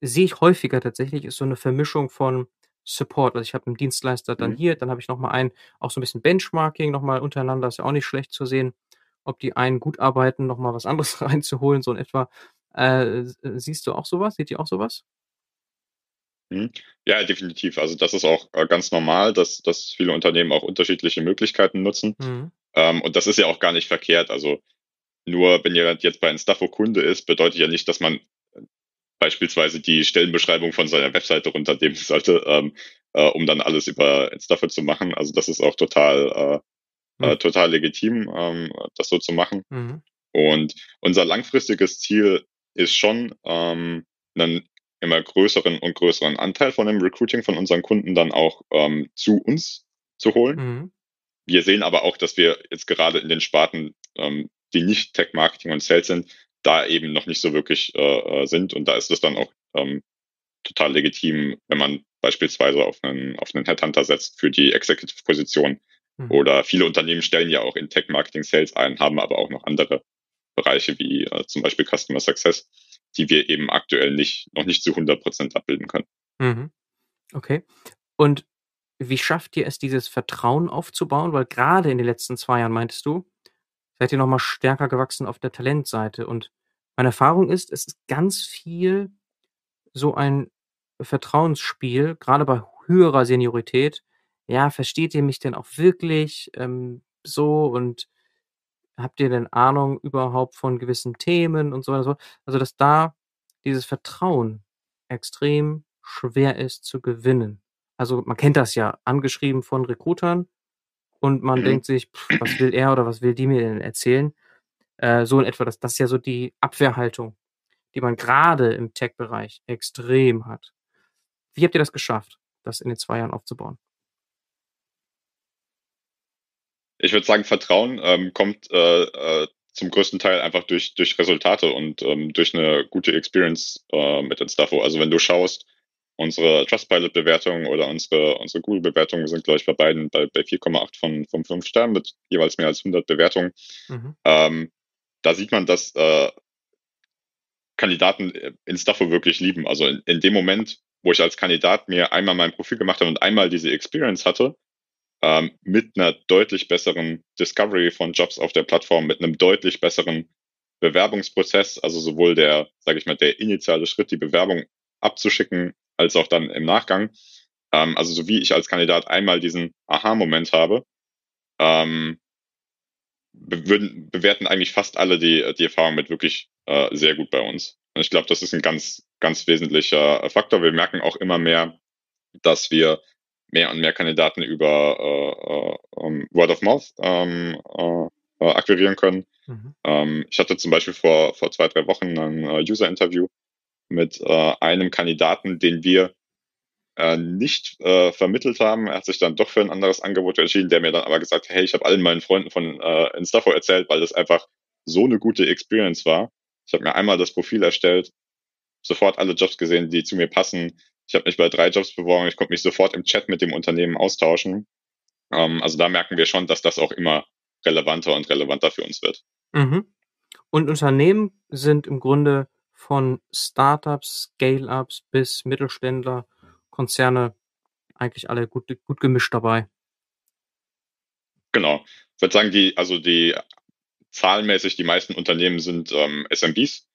sehe ich häufiger tatsächlich, ist so eine Vermischung von Support. Also ich habe einen Dienstleister dann mhm. hier, dann habe ich nochmal einen, auch so ein bisschen Benchmarking nochmal untereinander, ist ja auch nicht schlecht zu sehen, ob die einen gut arbeiten, nochmal was anderes reinzuholen, so in etwa. Äh, siehst du auch sowas? Seht ihr auch sowas? Mhm. Ja, definitiv. Also das ist auch äh, ganz normal, dass, dass viele Unternehmen auch unterschiedliche Möglichkeiten nutzen. Mhm. Ähm, und das ist ja auch gar nicht verkehrt. Also nur wenn jemand jetzt bei Instafo Kunde ist, bedeutet ja nicht, dass man beispielsweise die Stellenbeschreibung von seiner Webseite runternehmen sollte, ähm, äh, um dann alles über Instafit zu machen. Also das ist auch total, äh, mhm. total legitim, ähm, das so zu machen. Mhm. Und unser langfristiges Ziel ist schon, ähm, einen immer größeren und größeren Anteil von dem Recruiting von unseren Kunden dann auch ähm, zu uns zu holen. Mhm. Wir sehen aber auch, dass wir jetzt gerade in den Sparten, ähm, die nicht Tech Marketing und Sales sind, da eben noch nicht so wirklich äh, äh, sind. Und da ist es dann auch ähm, total legitim, wenn man beispielsweise auf einen, auf einen Headhunter setzt für die Executive-Position. Mhm. Oder viele Unternehmen stellen ja auch in Tech Marketing Sales ein, haben aber auch noch andere Bereiche wie äh, zum Beispiel Customer Success, die wir eben aktuell nicht, noch nicht zu 100 Prozent abbilden können. Mhm. Okay. Und wie schafft ihr es, dieses Vertrauen aufzubauen? Weil gerade in den letzten zwei Jahren, meintest du, seid ihr nochmal stärker gewachsen auf der Talentseite. Und meine Erfahrung ist, es ist ganz viel so ein Vertrauensspiel, gerade bei höherer Seniorität. Ja, versteht ihr mich denn auch wirklich ähm, so und habt ihr denn Ahnung überhaupt von gewissen Themen und so weiter? Also, dass da dieses Vertrauen extrem schwer ist zu gewinnen. Also, man kennt das ja, angeschrieben von Recruitern und man mhm. denkt sich, pff, was will er oder was will die mir denn erzählen? Äh, so in etwa, das, das ist ja so die Abwehrhaltung, die man gerade im Tech-Bereich extrem hat. Wie habt ihr das geschafft, das in den zwei Jahren aufzubauen? Ich würde sagen, Vertrauen ähm, kommt äh, äh, zum größten Teil einfach durch, durch Resultate und ähm, durch eine gute Experience äh, mit Instafo. Also wenn du schaust, unsere Trustpilot-Bewertungen oder unsere, unsere Google-Bewertungen sind, glaube ich, bei beiden bei, bei 4,8 von, von 5 Sternen mit jeweils mehr als 100 Bewertungen. Mhm. Ähm, da sieht man, dass äh, Kandidaten in Staffo wirklich lieben. Also in, in, dem Moment, wo ich als Kandidat mir einmal mein Profil gemacht habe und einmal diese Experience hatte, ähm, mit einer deutlich besseren Discovery von Jobs auf der Plattform, mit einem deutlich besseren Bewerbungsprozess, also sowohl der, sage ich mal, der initiale Schritt, die Bewerbung abzuschicken, als auch dann im Nachgang. Ähm, also so wie ich als Kandidat einmal diesen Aha-Moment habe, ähm, würden, bewerten eigentlich fast alle die, die Erfahrung mit wirklich äh, sehr gut bei uns. Und ich glaube, das ist ein ganz, ganz wesentlicher Faktor. Wir merken auch immer mehr, dass wir mehr und mehr Kandidaten über äh, äh, ähm, Word of Mouth ähm, äh, äh, akquirieren können. Mhm. Ähm, ich hatte zum Beispiel vor, vor zwei, drei Wochen ein äh, User-Interview mit äh, einem Kandidaten, den wir äh, nicht äh, vermittelt haben. Er hat sich dann doch für ein anderes Angebot entschieden, der mir dann aber gesagt hat, hey, ich habe allen meinen Freunden von äh, Instafo erzählt, weil das einfach so eine gute Experience war. Ich habe mir einmal das Profil erstellt, sofort alle Jobs gesehen, die zu mir passen. Ich habe mich bei drei Jobs beworben, ich konnte mich sofort im Chat mit dem Unternehmen austauschen. Ähm, also da merken wir schon, dass das auch immer relevanter und relevanter für uns wird. Mhm. Und Unternehmen sind im Grunde von Startups, Scale-ups bis Mittelständler, Konzerne eigentlich alle gut, gut gemischt dabei. Genau. Ich würde sagen, die, also die zahlenmäßig die meisten Unternehmen sind ähm, SMBs.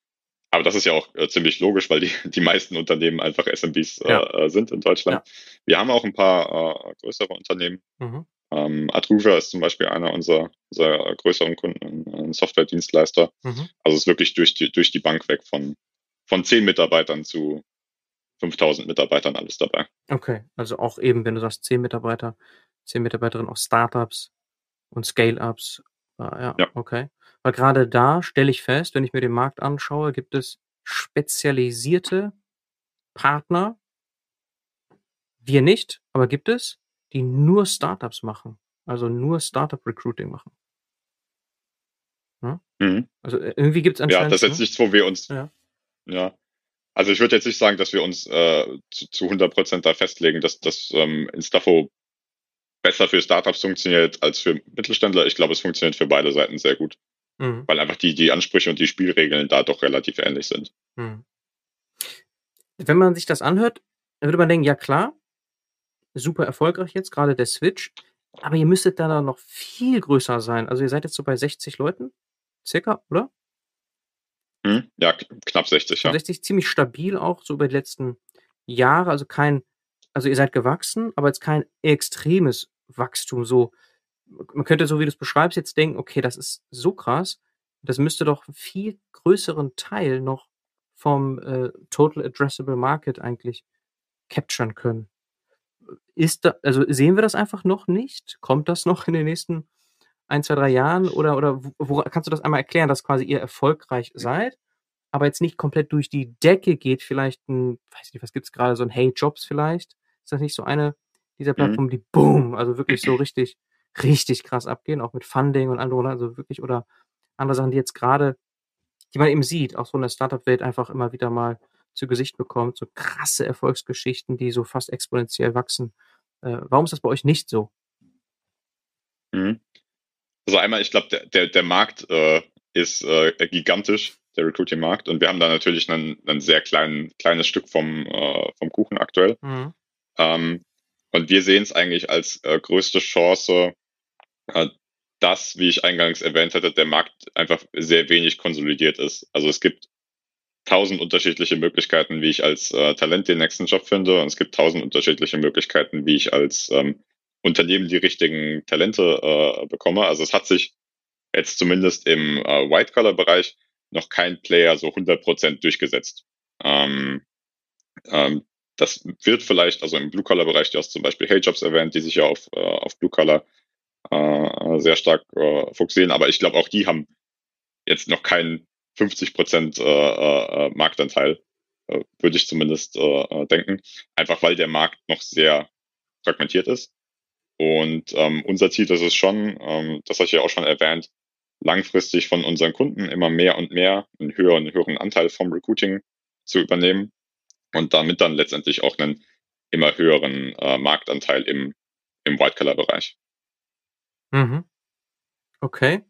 Aber das ist ja auch äh, ziemlich logisch, weil die, die meisten Unternehmen einfach SMBs äh, ja. äh, sind in Deutschland. Ja. Wir haben auch ein paar äh, größere Unternehmen. Mhm. Ähm, Adruva ist zum Beispiel einer unserer, unserer größeren Kunden, ein Software-Dienstleister. Mhm. Also es ist wirklich durch die, durch die Bank weg von, von zehn Mitarbeitern zu 5000 Mitarbeitern alles dabei. Okay, also auch eben, wenn du sagst zehn Mitarbeiter, zehn Mitarbeiterinnen auch Startups und Scale-Ups. Äh, ja, ja, okay. Weil gerade da stelle ich fest, wenn ich mir den Markt anschaue, gibt es spezialisierte Partner. Wir nicht, aber gibt es, die nur Startups machen. Also nur Startup Recruiting machen. Ja? Mhm. Also äh, irgendwie gibt es anscheinend. Ja, das ist jetzt ne? nichts, wo wir uns. Ja. ja. Also ich würde jetzt nicht sagen, dass wir uns äh, zu, zu 100 Prozent da festlegen, dass das ähm, Instafo besser für Startups funktioniert als für Mittelständler. Ich glaube, es funktioniert für beide Seiten sehr gut, mhm. weil einfach die, die Ansprüche und die Spielregeln da doch relativ ähnlich sind. Mhm. Wenn man sich das anhört, dann würde man denken, ja klar, super erfolgreich jetzt, gerade der Switch, aber ihr müsstet da noch viel größer sein. Also ihr seid jetzt so bei 60 Leuten, circa, oder? Hm, ja, knapp 60, ja. 60 ziemlich stabil auch so über die letzten Jahre, also kein, also ihr seid gewachsen, aber jetzt kein extremes Wachstum, so, man könnte so wie du es beschreibst jetzt denken, okay, das ist so krass, das müsste doch einen viel größeren Teil noch vom äh, Total Addressable Market eigentlich capturen können. Ist da, also sehen wir das einfach noch nicht? Kommt das noch in den nächsten ein, zwei, drei Jahren? Oder, oder wo, kannst du das einmal erklären, dass quasi ihr erfolgreich seid, aber jetzt nicht komplett durch die Decke geht? Vielleicht ein, weiß nicht, was gibt's gerade, so ein Hey Jobs vielleicht? Ist das nicht so eine dieser mhm. Plattformen, mhm. die boom, also wirklich so richtig, richtig krass abgehen, auch mit Funding und andere, also wirklich, oder andere Sachen, die jetzt gerade, die man eben sieht, auch so in der Startup-Welt einfach immer wieder mal zu Gesicht bekommt, so krasse Erfolgsgeschichten, die so fast exponentiell wachsen. Äh, warum ist das bei euch nicht so? Mhm. Also einmal, ich glaube, der, der, der Markt äh, ist äh, gigantisch, der Recruiting-Markt. Und wir haben da natürlich ein, sehr klein, kleines Stück vom, äh, vom Kuchen aktuell. Mhm. Ähm, und wir sehen es eigentlich als äh, größte Chance, äh, dass, wie ich eingangs erwähnt hatte, der Markt einfach sehr wenig konsolidiert ist. Also es gibt tausend unterschiedliche Möglichkeiten, wie ich als äh, Talent den nächsten Job finde. Und es gibt tausend unterschiedliche Möglichkeiten, wie ich als ähm, Unternehmen die richtigen Talente äh, bekomme. Also es hat sich jetzt zumindest im äh, White-Color-Bereich noch kein Player so 100% durchgesetzt. Ähm, ähm, das wird vielleicht, also im Blue-Color-Bereich, du hast zum Beispiel Hey-Jobs erwähnt, die sich ja auf, äh, auf Blue-Color äh, sehr stark äh, fokussieren, aber ich glaube auch die haben jetzt noch keinen 50% äh, äh, Marktanteil, äh, würde ich zumindest äh, äh, denken, einfach weil der Markt noch sehr fragmentiert ist. Und ähm, unser Ziel ist es schon, ähm, das habe ich ja auch schon erwähnt, langfristig von unseren Kunden immer mehr und mehr einen höheren, höheren Anteil vom Recruiting zu übernehmen und damit dann letztendlich auch einen immer höheren äh, Marktanteil im, im White-Color-Bereich. Mhm. Okay.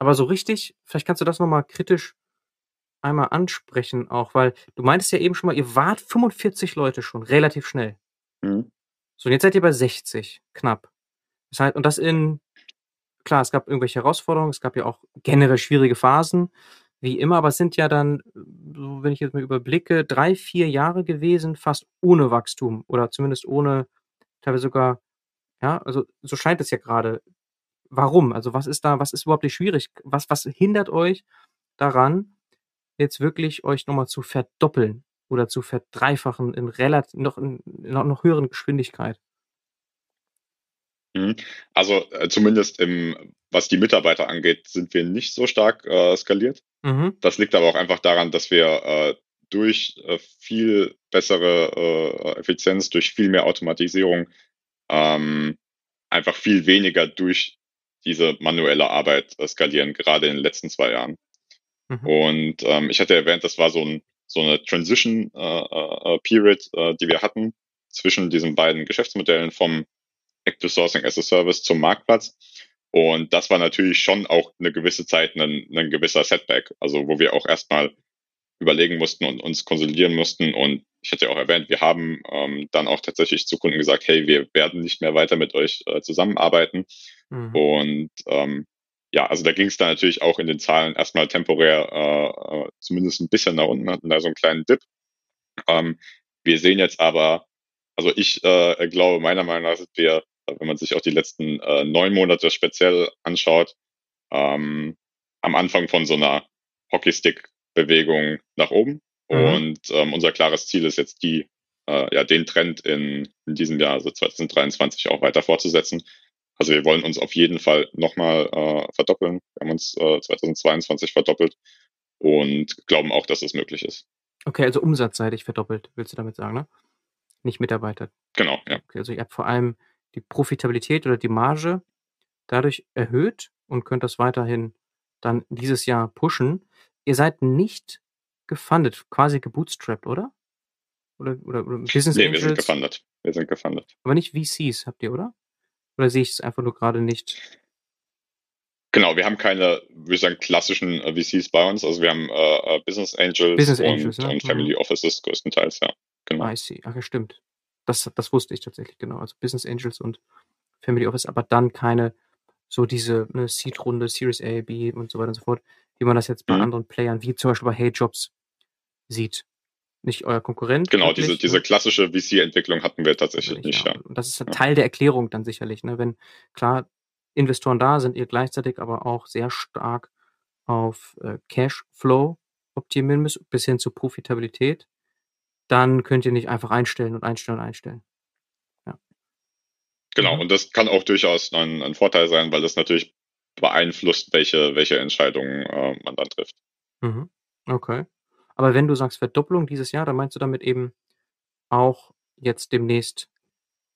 Aber so richtig, vielleicht kannst du das nochmal kritisch einmal ansprechen auch, weil du meintest ja eben schon mal, ihr wart 45 Leute schon, relativ schnell. Mhm. So, und jetzt seid ihr bei 60, knapp. Das heißt, und das in, klar, es gab irgendwelche Herausforderungen, es gab ja auch generell schwierige Phasen, wie immer, aber es sind ja dann, so wenn ich jetzt mal überblicke, drei, vier Jahre gewesen, fast ohne Wachstum oder zumindest ohne, teilweise sogar, ja, also so scheint es ja gerade. Warum? Also was ist da, was ist überhaupt nicht schwierig? Was, was hindert euch daran, jetzt wirklich euch nochmal zu verdoppeln oder zu verdreifachen in relativ noch, in, noch, noch höheren Geschwindigkeit? Mhm. Also äh, zumindest im, was die Mitarbeiter angeht, sind wir nicht so stark äh, skaliert. Mhm. Das liegt aber auch einfach daran, dass wir äh, durch äh, viel bessere äh, Effizienz, durch viel mehr Automatisierung ähm, einfach viel weniger durch diese manuelle Arbeit skalieren, gerade in den letzten zwei Jahren. Mhm. Und ähm, ich hatte erwähnt, das war so, ein, so eine Transition äh, äh, Period, äh, die wir hatten zwischen diesen beiden Geschäftsmodellen vom Active Sourcing as a Service zum Marktplatz. Und das war natürlich schon auch eine gewisse Zeit ein, ein gewisser Setback, also wo wir auch erstmal überlegen mussten und uns konsolidieren mussten. Und ich hatte ja auch erwähnt, wir haben ähm, dann auch tatsächlich zu Kunden gesagt, hey, wir werden nicht mehr weiter mit euch äh, zusammenarbeiten. Mhm. Und ähm, ja, also da ging es dann natürlich auch in den Zahlen erstmal temporär äh, äh, zumindest ein bisschen nach unten, hatten da so einen kleinen Dip. Ähm, wir sehen jetzt aber, also ich äh, glaube, meiner Meinung nach sind wir, wenn man sich auch die letzten äh, neun Monate speziell anschaut, ähm, am Anfang von so einer Hockeystick-Bewegung nach oben. Mhm. Und ähm, unser klares Ziel ist jetzt die, äh, ja, den Trend in, in diesem Jahr, also 2023, auch weiter fortzusetzen. Also wir wollen uns auf jeden Fall nochmal äh, verdoppeln. Wir haben uns äh, 2022 verdoppelt und glauben auch, dass es möglich ist. Okay, also umsatzseitig verdoppelt, willst du damit sagen, ne? Nicht Mitarbeiter. Genau, ja. Okay, also ihr habt vor allem die Profitabilität oder die Marge dadurch erhöht und könnt das weiterhin dann dieses Jahr pushen. Ihr seid nicht gefundet, quasi gebootstrapped, oder? Oder, oder, oder Business nee, Angels? wir sind gefundet. Wir sind gefundet. Aber nicht VCs habt ihr, oder? Oder sehe ich es einfach nur gerade nicht? Genau, wir haben keine, würde ich sagen, klassischen äh, VCs bei uns. Also wir haben äh, äh Business Angels, Business Angels und, ne? und Family mhm. Offices größtenteils, ja. Genau. I see. Ach ja, stimmt. Das, das wusste ich tatsächlich, genau. Also Business Angels und Family Office, aber dann keine so diese ne, Seed-Runde, Series A, B und so weiter und so fort, wie man das jetzt bei mhm. anderen Playern, wie zum Beispiel bei Hey Jobs, sieht. Nicht euer Konkurrent. Genau, wirklich, diese, diese ne? klassische VC-Entwicklung hatten wir tatsächlich nicht. Ja. Und das ist ein ja. Teil der Erklärung dann sicherlich. Ne? Wenn klar Investoren da sind, ihr gleichzeitig aber auch sehr stark auf äh, Cashflow optimieren müsst, bis hin zur Profitabilität, dann könnt ihr nicht einfach einstellen und einstellen und einstellen. Ja. Genau, mhm. und das kann auch durchaus ein, ein, Vorteil sein, weil das natürlich beeinflusst, welche, welche Entscheidungen äh, man dann trifft. Mhm. Okay. Aber wenn du sagst Verdopplung dieses Jahr, dann meinst du damit eben auch jetzt demnächst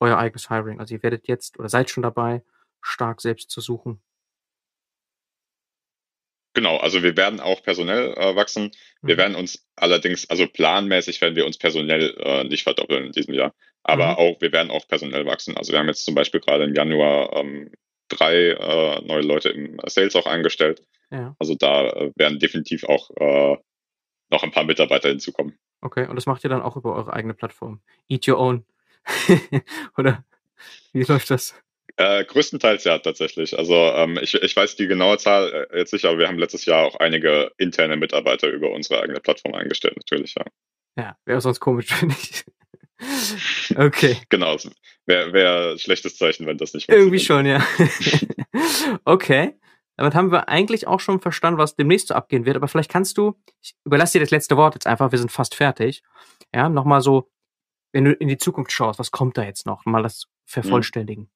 euer eigenes Hiring. Also ihr werdet jetzt oder seid schon dabei, stark selbst zu suchen. Genau, also wir werden auch personell äh, wachsen. Wir mhm. werden uns allerdings, also planmäßig werden wir uns personell äh, nicht verdoppeln in diesem Jahr. Aber mhm. auch, wir werden auch personell wachsen. Also wir haben jetzt zum Beispiel gerade im Januar ähm, drei äh, neue Leute im Sales auch eingestellt. Ja. Also da äh, werden definitiv auch äh, noch ein paar Mitarbeiter hinzukommen. Okay, und das macht ihr dann auch über eure eigene Plattform. Eat your own. Oder wie läuft das? Äh, größtenteils ja, tatsächlich. Also ähm, ich, ich weiß die genaue Zahl äh, jetzt nicht, aber wir haben letztes Jahr auch einige interne Mitarbeiter über unsere eigene Plattform eingestellt, natürlich, ja. Ja, wäre sonst komisch, finde ich. okay. Genau, wäre wär schlechtes Zeichen, wenn das nicht Irgendwie schon, ja. okay. Damit haben wir eigentlich auch schon verstanden, was demnächst so abgehen wird. Aber vielleicht kannst du, ich überlasse dir das letzte Wort jetzt einfach, wir sind fast fertig. Ja, nochmal so, wenn du in die Zukunft schaust, was kommt da jetzt noch? Mal das vervollständigen.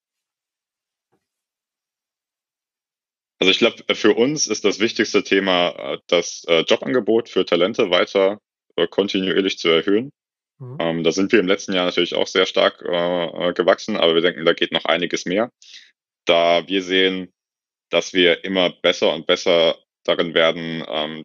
Also ich glaube, für uns ist das wichtigste Thema, äh, das äh, Jobangebot für Talente weiter äh, kontinuierlich zu erhöhen. Mhm. Ähm, da sind wir im letzten Jahr natürlich auch sehr stark gewachsen, aber wir denken, da geht noch einiges mehr. Da wir sehen, dass wir immer besser und besser darin werden, ähm,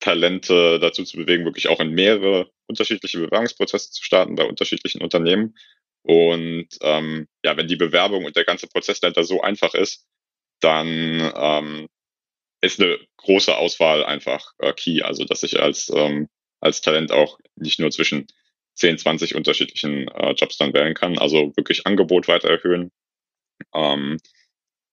Talente dazu zu bewegen, wirklich auch in mehrere unterschiedliche Bewerbungsprozesse zu starten bei unterschiedlichen Unternehmen. Und ähm, ja, wenn die Bewerbung und der ganze Prozess dahinter so einfach ist, dann ähm, ist eine große Auswahl einfach äh, key. Also dass ich als, ähm, als Talent auch nicht nur zwischen 10, 20 unterschiedlichen äh, Jobs dann wählen kann. Also wirklich Angebot weiter erhöhen. Ähm,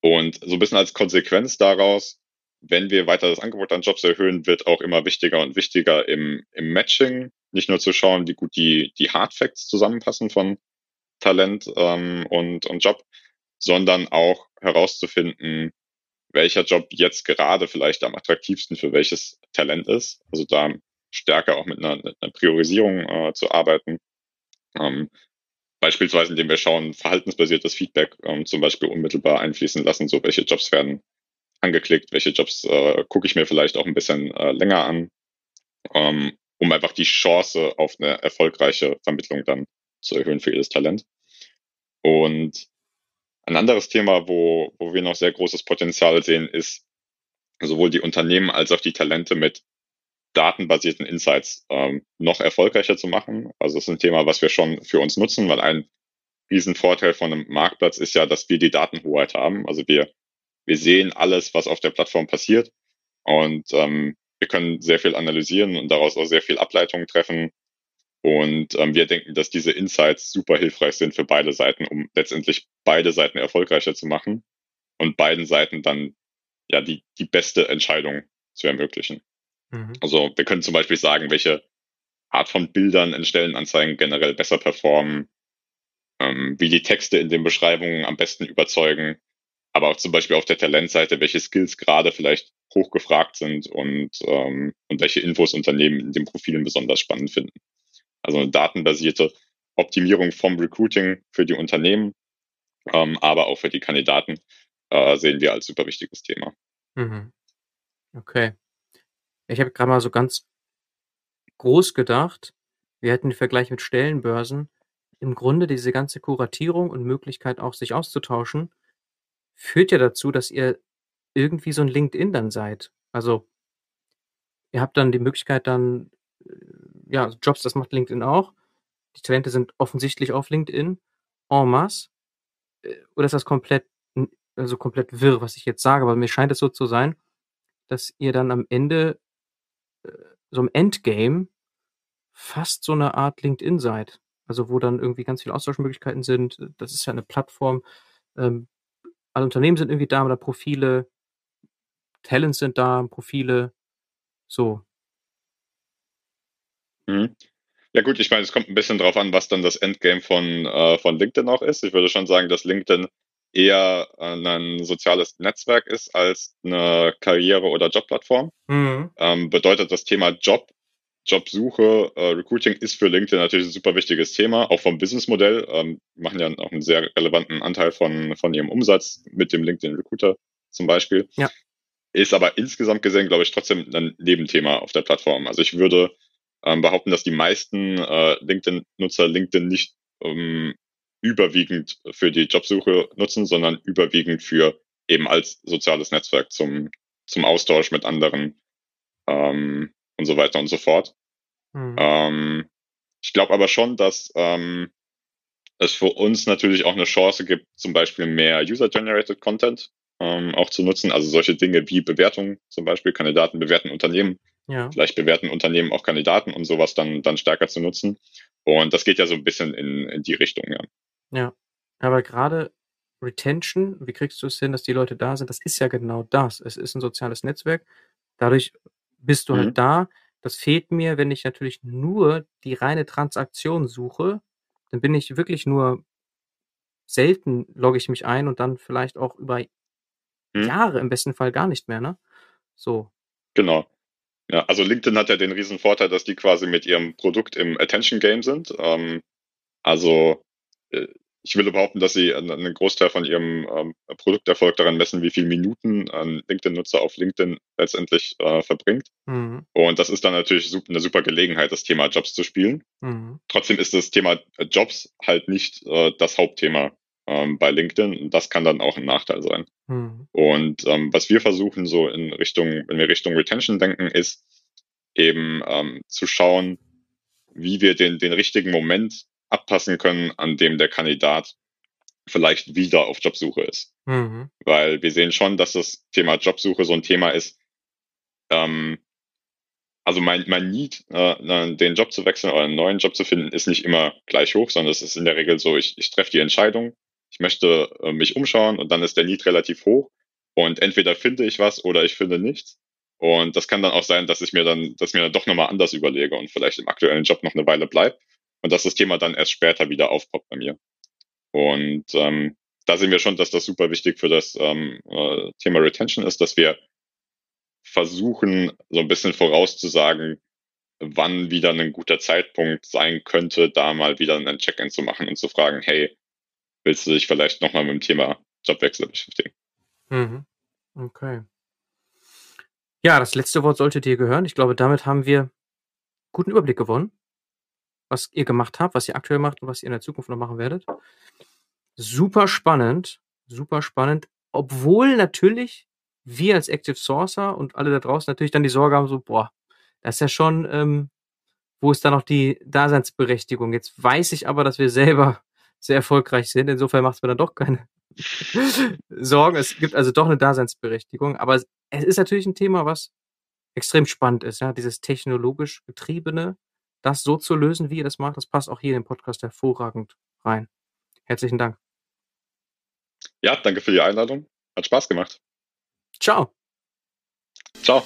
und so ein bisschen als Konsequenz daraus, wenn wir weiter das Angebot an Jobs erhöhen, wird auch immer wichtiger und wichtiger im, im Matching, nicht nur zu schauen, wie gut die, die Hard Facts zusammenpassen von Talent ähm, und, und Job, sondern auch herauszufinden, welcher Job jetzt gerade vielleicht am attraktivsten für welches Talent ist. Also da stärker auch mit einer, einer Priorisierung äh, zu arbeiten. Ähm, beispielsweise, indem wir schauen, verhaltensbasiertes Feedback ähm, zum Beispiel unmittelbar einfließen lassen, so welche Jobs werden angeklickt, welche Jobs äh, gucke ich mir vielleicht auch ein bisschen äh, länger an, ähm, um einfach die Chance auf eine erfolgreiche Vermittlung dann zu erhöhen für jedes Talent. Und ein anderes Thema, wo, wo wir noch sehr großes Potenzial sehen, ist sowohl die Unternehmen als auch die Talente mit datenbasierten Insights ähm, noch erfolgreicher zu machen. Also das ist ein Thema, was wir schon für uns nutzen, weil ein Riesenvorteil von einem Marktplatz ist ja, dass wir die Datenhoheit haben. Also wir, wir sehen alles, was auf der Plattform passiert und ähm, wir können sehr viel analysieren und daraus auch sehr viel Ableitungen treffen. Und ähm, wir denken, dass diese Insights super hilfreich sind für beide Seiten, um letztendlich beide Seiten erfolgreicher zu machen und beiden Seiten dann ja die, die beste Entscheidung zu ermöglichen. Mhm. Also wir können zum Beispiel sagen, welche Art von Bildern in Stellenanzeigen generell besser performen, ähm, wie die Texte in den Beschreibungen am besten überzeugen, aber auch zum Beispiel auf der Talentseite, welche Skills gerade vielleicht hochgefragt sind und, ähm, und welche Infos Unternehmen in den Profilen besonders spannend finden. Also eine datenbasierte Optimierung vom Recruiting für die Unternehmen, ähm, aber auch für die Kandidaten äh, sehen wir als super wichtiges Thema. Mhm. Okay. Ich habe gerade mal so ganz groß gedacht, wir hätten den Vergleich mit Stellenbörsen. Im Grunde diese ganze Kuratierung und Möglichkeit auch sich auszutauschen, führt ja dazu, dass ihr irgendwie so ein LinkedIn dann seid. Also ihr habt dann die Möglichkeit dann, äh, ja, Jobs, das macht LinkedIn auch. Die Talente sind offensichtlich auf LinkedIn en masse. Äh, oder ist das komplett, also komplett wirr, was ich jetzt sage? Aber mir scheint es so zu sein, dass ihr dann am Ende, so im Endgame, fast so eine Art LinkedIn seid. Also wo dann irgendwie ganz viele Austauschmöglichkeiten sind. Das ist ja eine Plattform. Ähm, alle Unternehmen sind irgendwie da, oder Profile, Talents sind da, Profile, so. Mhm. Ja gut, ich meine, es kommt ein bisschen drauf an, was dann das Endgame von, äh, von LinkedIn auch ist. Ich würde schon sagen, dass LinkedIn eher ein soziales Netzwerk ist als eine Karriere- oder Jobplattform. Mhm. Ähm, bedeutet das Thema Job, Jobsuche, äh, Recruiting ist für LinkedIn natürlich ein super wichtiges Thema, auch vom Businessmodell. Ähm, machen ja auch einen sehr relevanten Anteil von, von ihrem Umsatz mit dem LinkedIn Recruiter zum Beispiel. Ja. Ist aber insgesamt gesehen, glaube ich, trotzdem ein Nebenthema auf der Plattform. Also ich würde ähm, behaupten, dass die meisten äh, LinkedIn-Nutzer LinkedIn nicht ähm, überwiegend für die Jobsuche nutzen, sondern überwiegend für eben als soziales Netzwerk zum, zum Austausch mit anderen ähm, und so weiter und so fort. Mhm. Ähm, ich glaube aber schon, dass ähm, es für uns natürlich auch eine Chance gibt, zum Beispiel mehr User-Generated Content ähm, auch zu nutzen. Also solche Dinge wie Bewertungen, zum Beispiel Kandidaten bewerten Unternehmen, ja. vielleicht bewerten Unternehmen auch Kandidaten und sowas dann, dann stärker zu nutzen. Und das geht ja so ein bisschen in, in die Richtung, ja. Ja, aber gerade Retention, wie kriegst du es hin, dass die Leute da sind? Das ist ja genau das. Es ist ein soziales Netzwerk. Dadurch bist du halt mhm. halt da. Das fehlt mir, wenn ich natürlich nur die reine Transaktion suche, dann bin ich wirklich nur selten logge ich mich ein und dann vielleicht auch über mhm. Jahre im besten Fall gar nicht mehr, ne? So. Genau. Ja, also LinkedIn hat ja den riesen Vorteil, dass die quasi mit ihrem Produkt im Attention Game sind. Ähm, also äh, ich will behaupten, dass sie einen Großteil von ihrem ähm, Produkterfolg daran messen, wie viele Minuten ein LinkedIn-Nutzer auf LinkedIn letztendlich äh, verbringt. Mhm. Und das ist dann natürlich eine super Gelegenheit, das Thema Jobs zu spielen. Mhm. Trotzdem ist das Thema Jobs halt nicht äh, das Hauptthema ähm, bei LinkedIn. Und das kann dann auch ein Nachteil sein. Mhm. Und ähm, was wir versuchen, so in Richtung, wenn wir Richtung Retention denken, ist eben ähm, zu schauen, wie wir den, den richtigen Moment abpassen können, an dem der Kandidat vielleicht wieder auf Jobsuche ist. Mhm. Weil wir sehen schon, dass das Thema Jobsuche so ein Thema ist. Ähm, also mein, mein Need, äh, den Job zu wechseln oder einen neuen Job zu finden, ist nicht immer gleich hoch, sondern es ist in der Regel so, ich, ich treffe die Entscheidung, ich möchte äh, mich umschauen und dann ist der Need relativ hoch und entweder finde ich was oder ich finde nichts. Und das kann dann auch sein, dass ich mir dann, dass ich mir dann doch nochmal anders überlege und vielleicht im aktuellen Job noch eine Weile bleibe und dass das Thema dann erst später wieder aufpoppt bei mir. Und ähm, da sehen wir schon, dass das super wichtig für das ähm, äh, Thema Retention ist, dass wir versuchen, so ein bisschen vorauszusagen, wann wieder ein guter Zeitpunkt sein könnte, da mal wieder ein Check-in zu machen und zu fragen, hey, willst du dich vielleicht nochmal mit dem Thema Jobwechsel beschäftigen? Mhm. Okay. Ja, das letzte Wort sollte dir gehören. Ich glaube, damit haben wir guten Überblick gewonnen, was ihr gemacht habt, was ihr aktuell macht und was ihr in der Zukunft noch machen werdet. Super spannend, super spannend, obwohl natürlich wir als Active Sourcer und alle da draußen natürlich dann die Sorge haben, so, boah, das ist ja schon, ähm, wo ist da noch die Daseinsberechtigung? Jetzt weiß ich aber, dass wir selber sehr erfolgreich sind. Insofern macht es mir dann doch keine Sorgen. Es gibt also doch eine Daseinsberechtigung. Aber es ist natürlich ein Thema, was extrem spannend ist. Ja? Dieses technologisch getriebene, das so zu lösen, wie ihr das macht, das passt auch hier in den Podcast hervorragend rein. Herzlichen Dank. Ja, danke für die Einladung. Hat Spaß gemacht. Ciao. Ciao.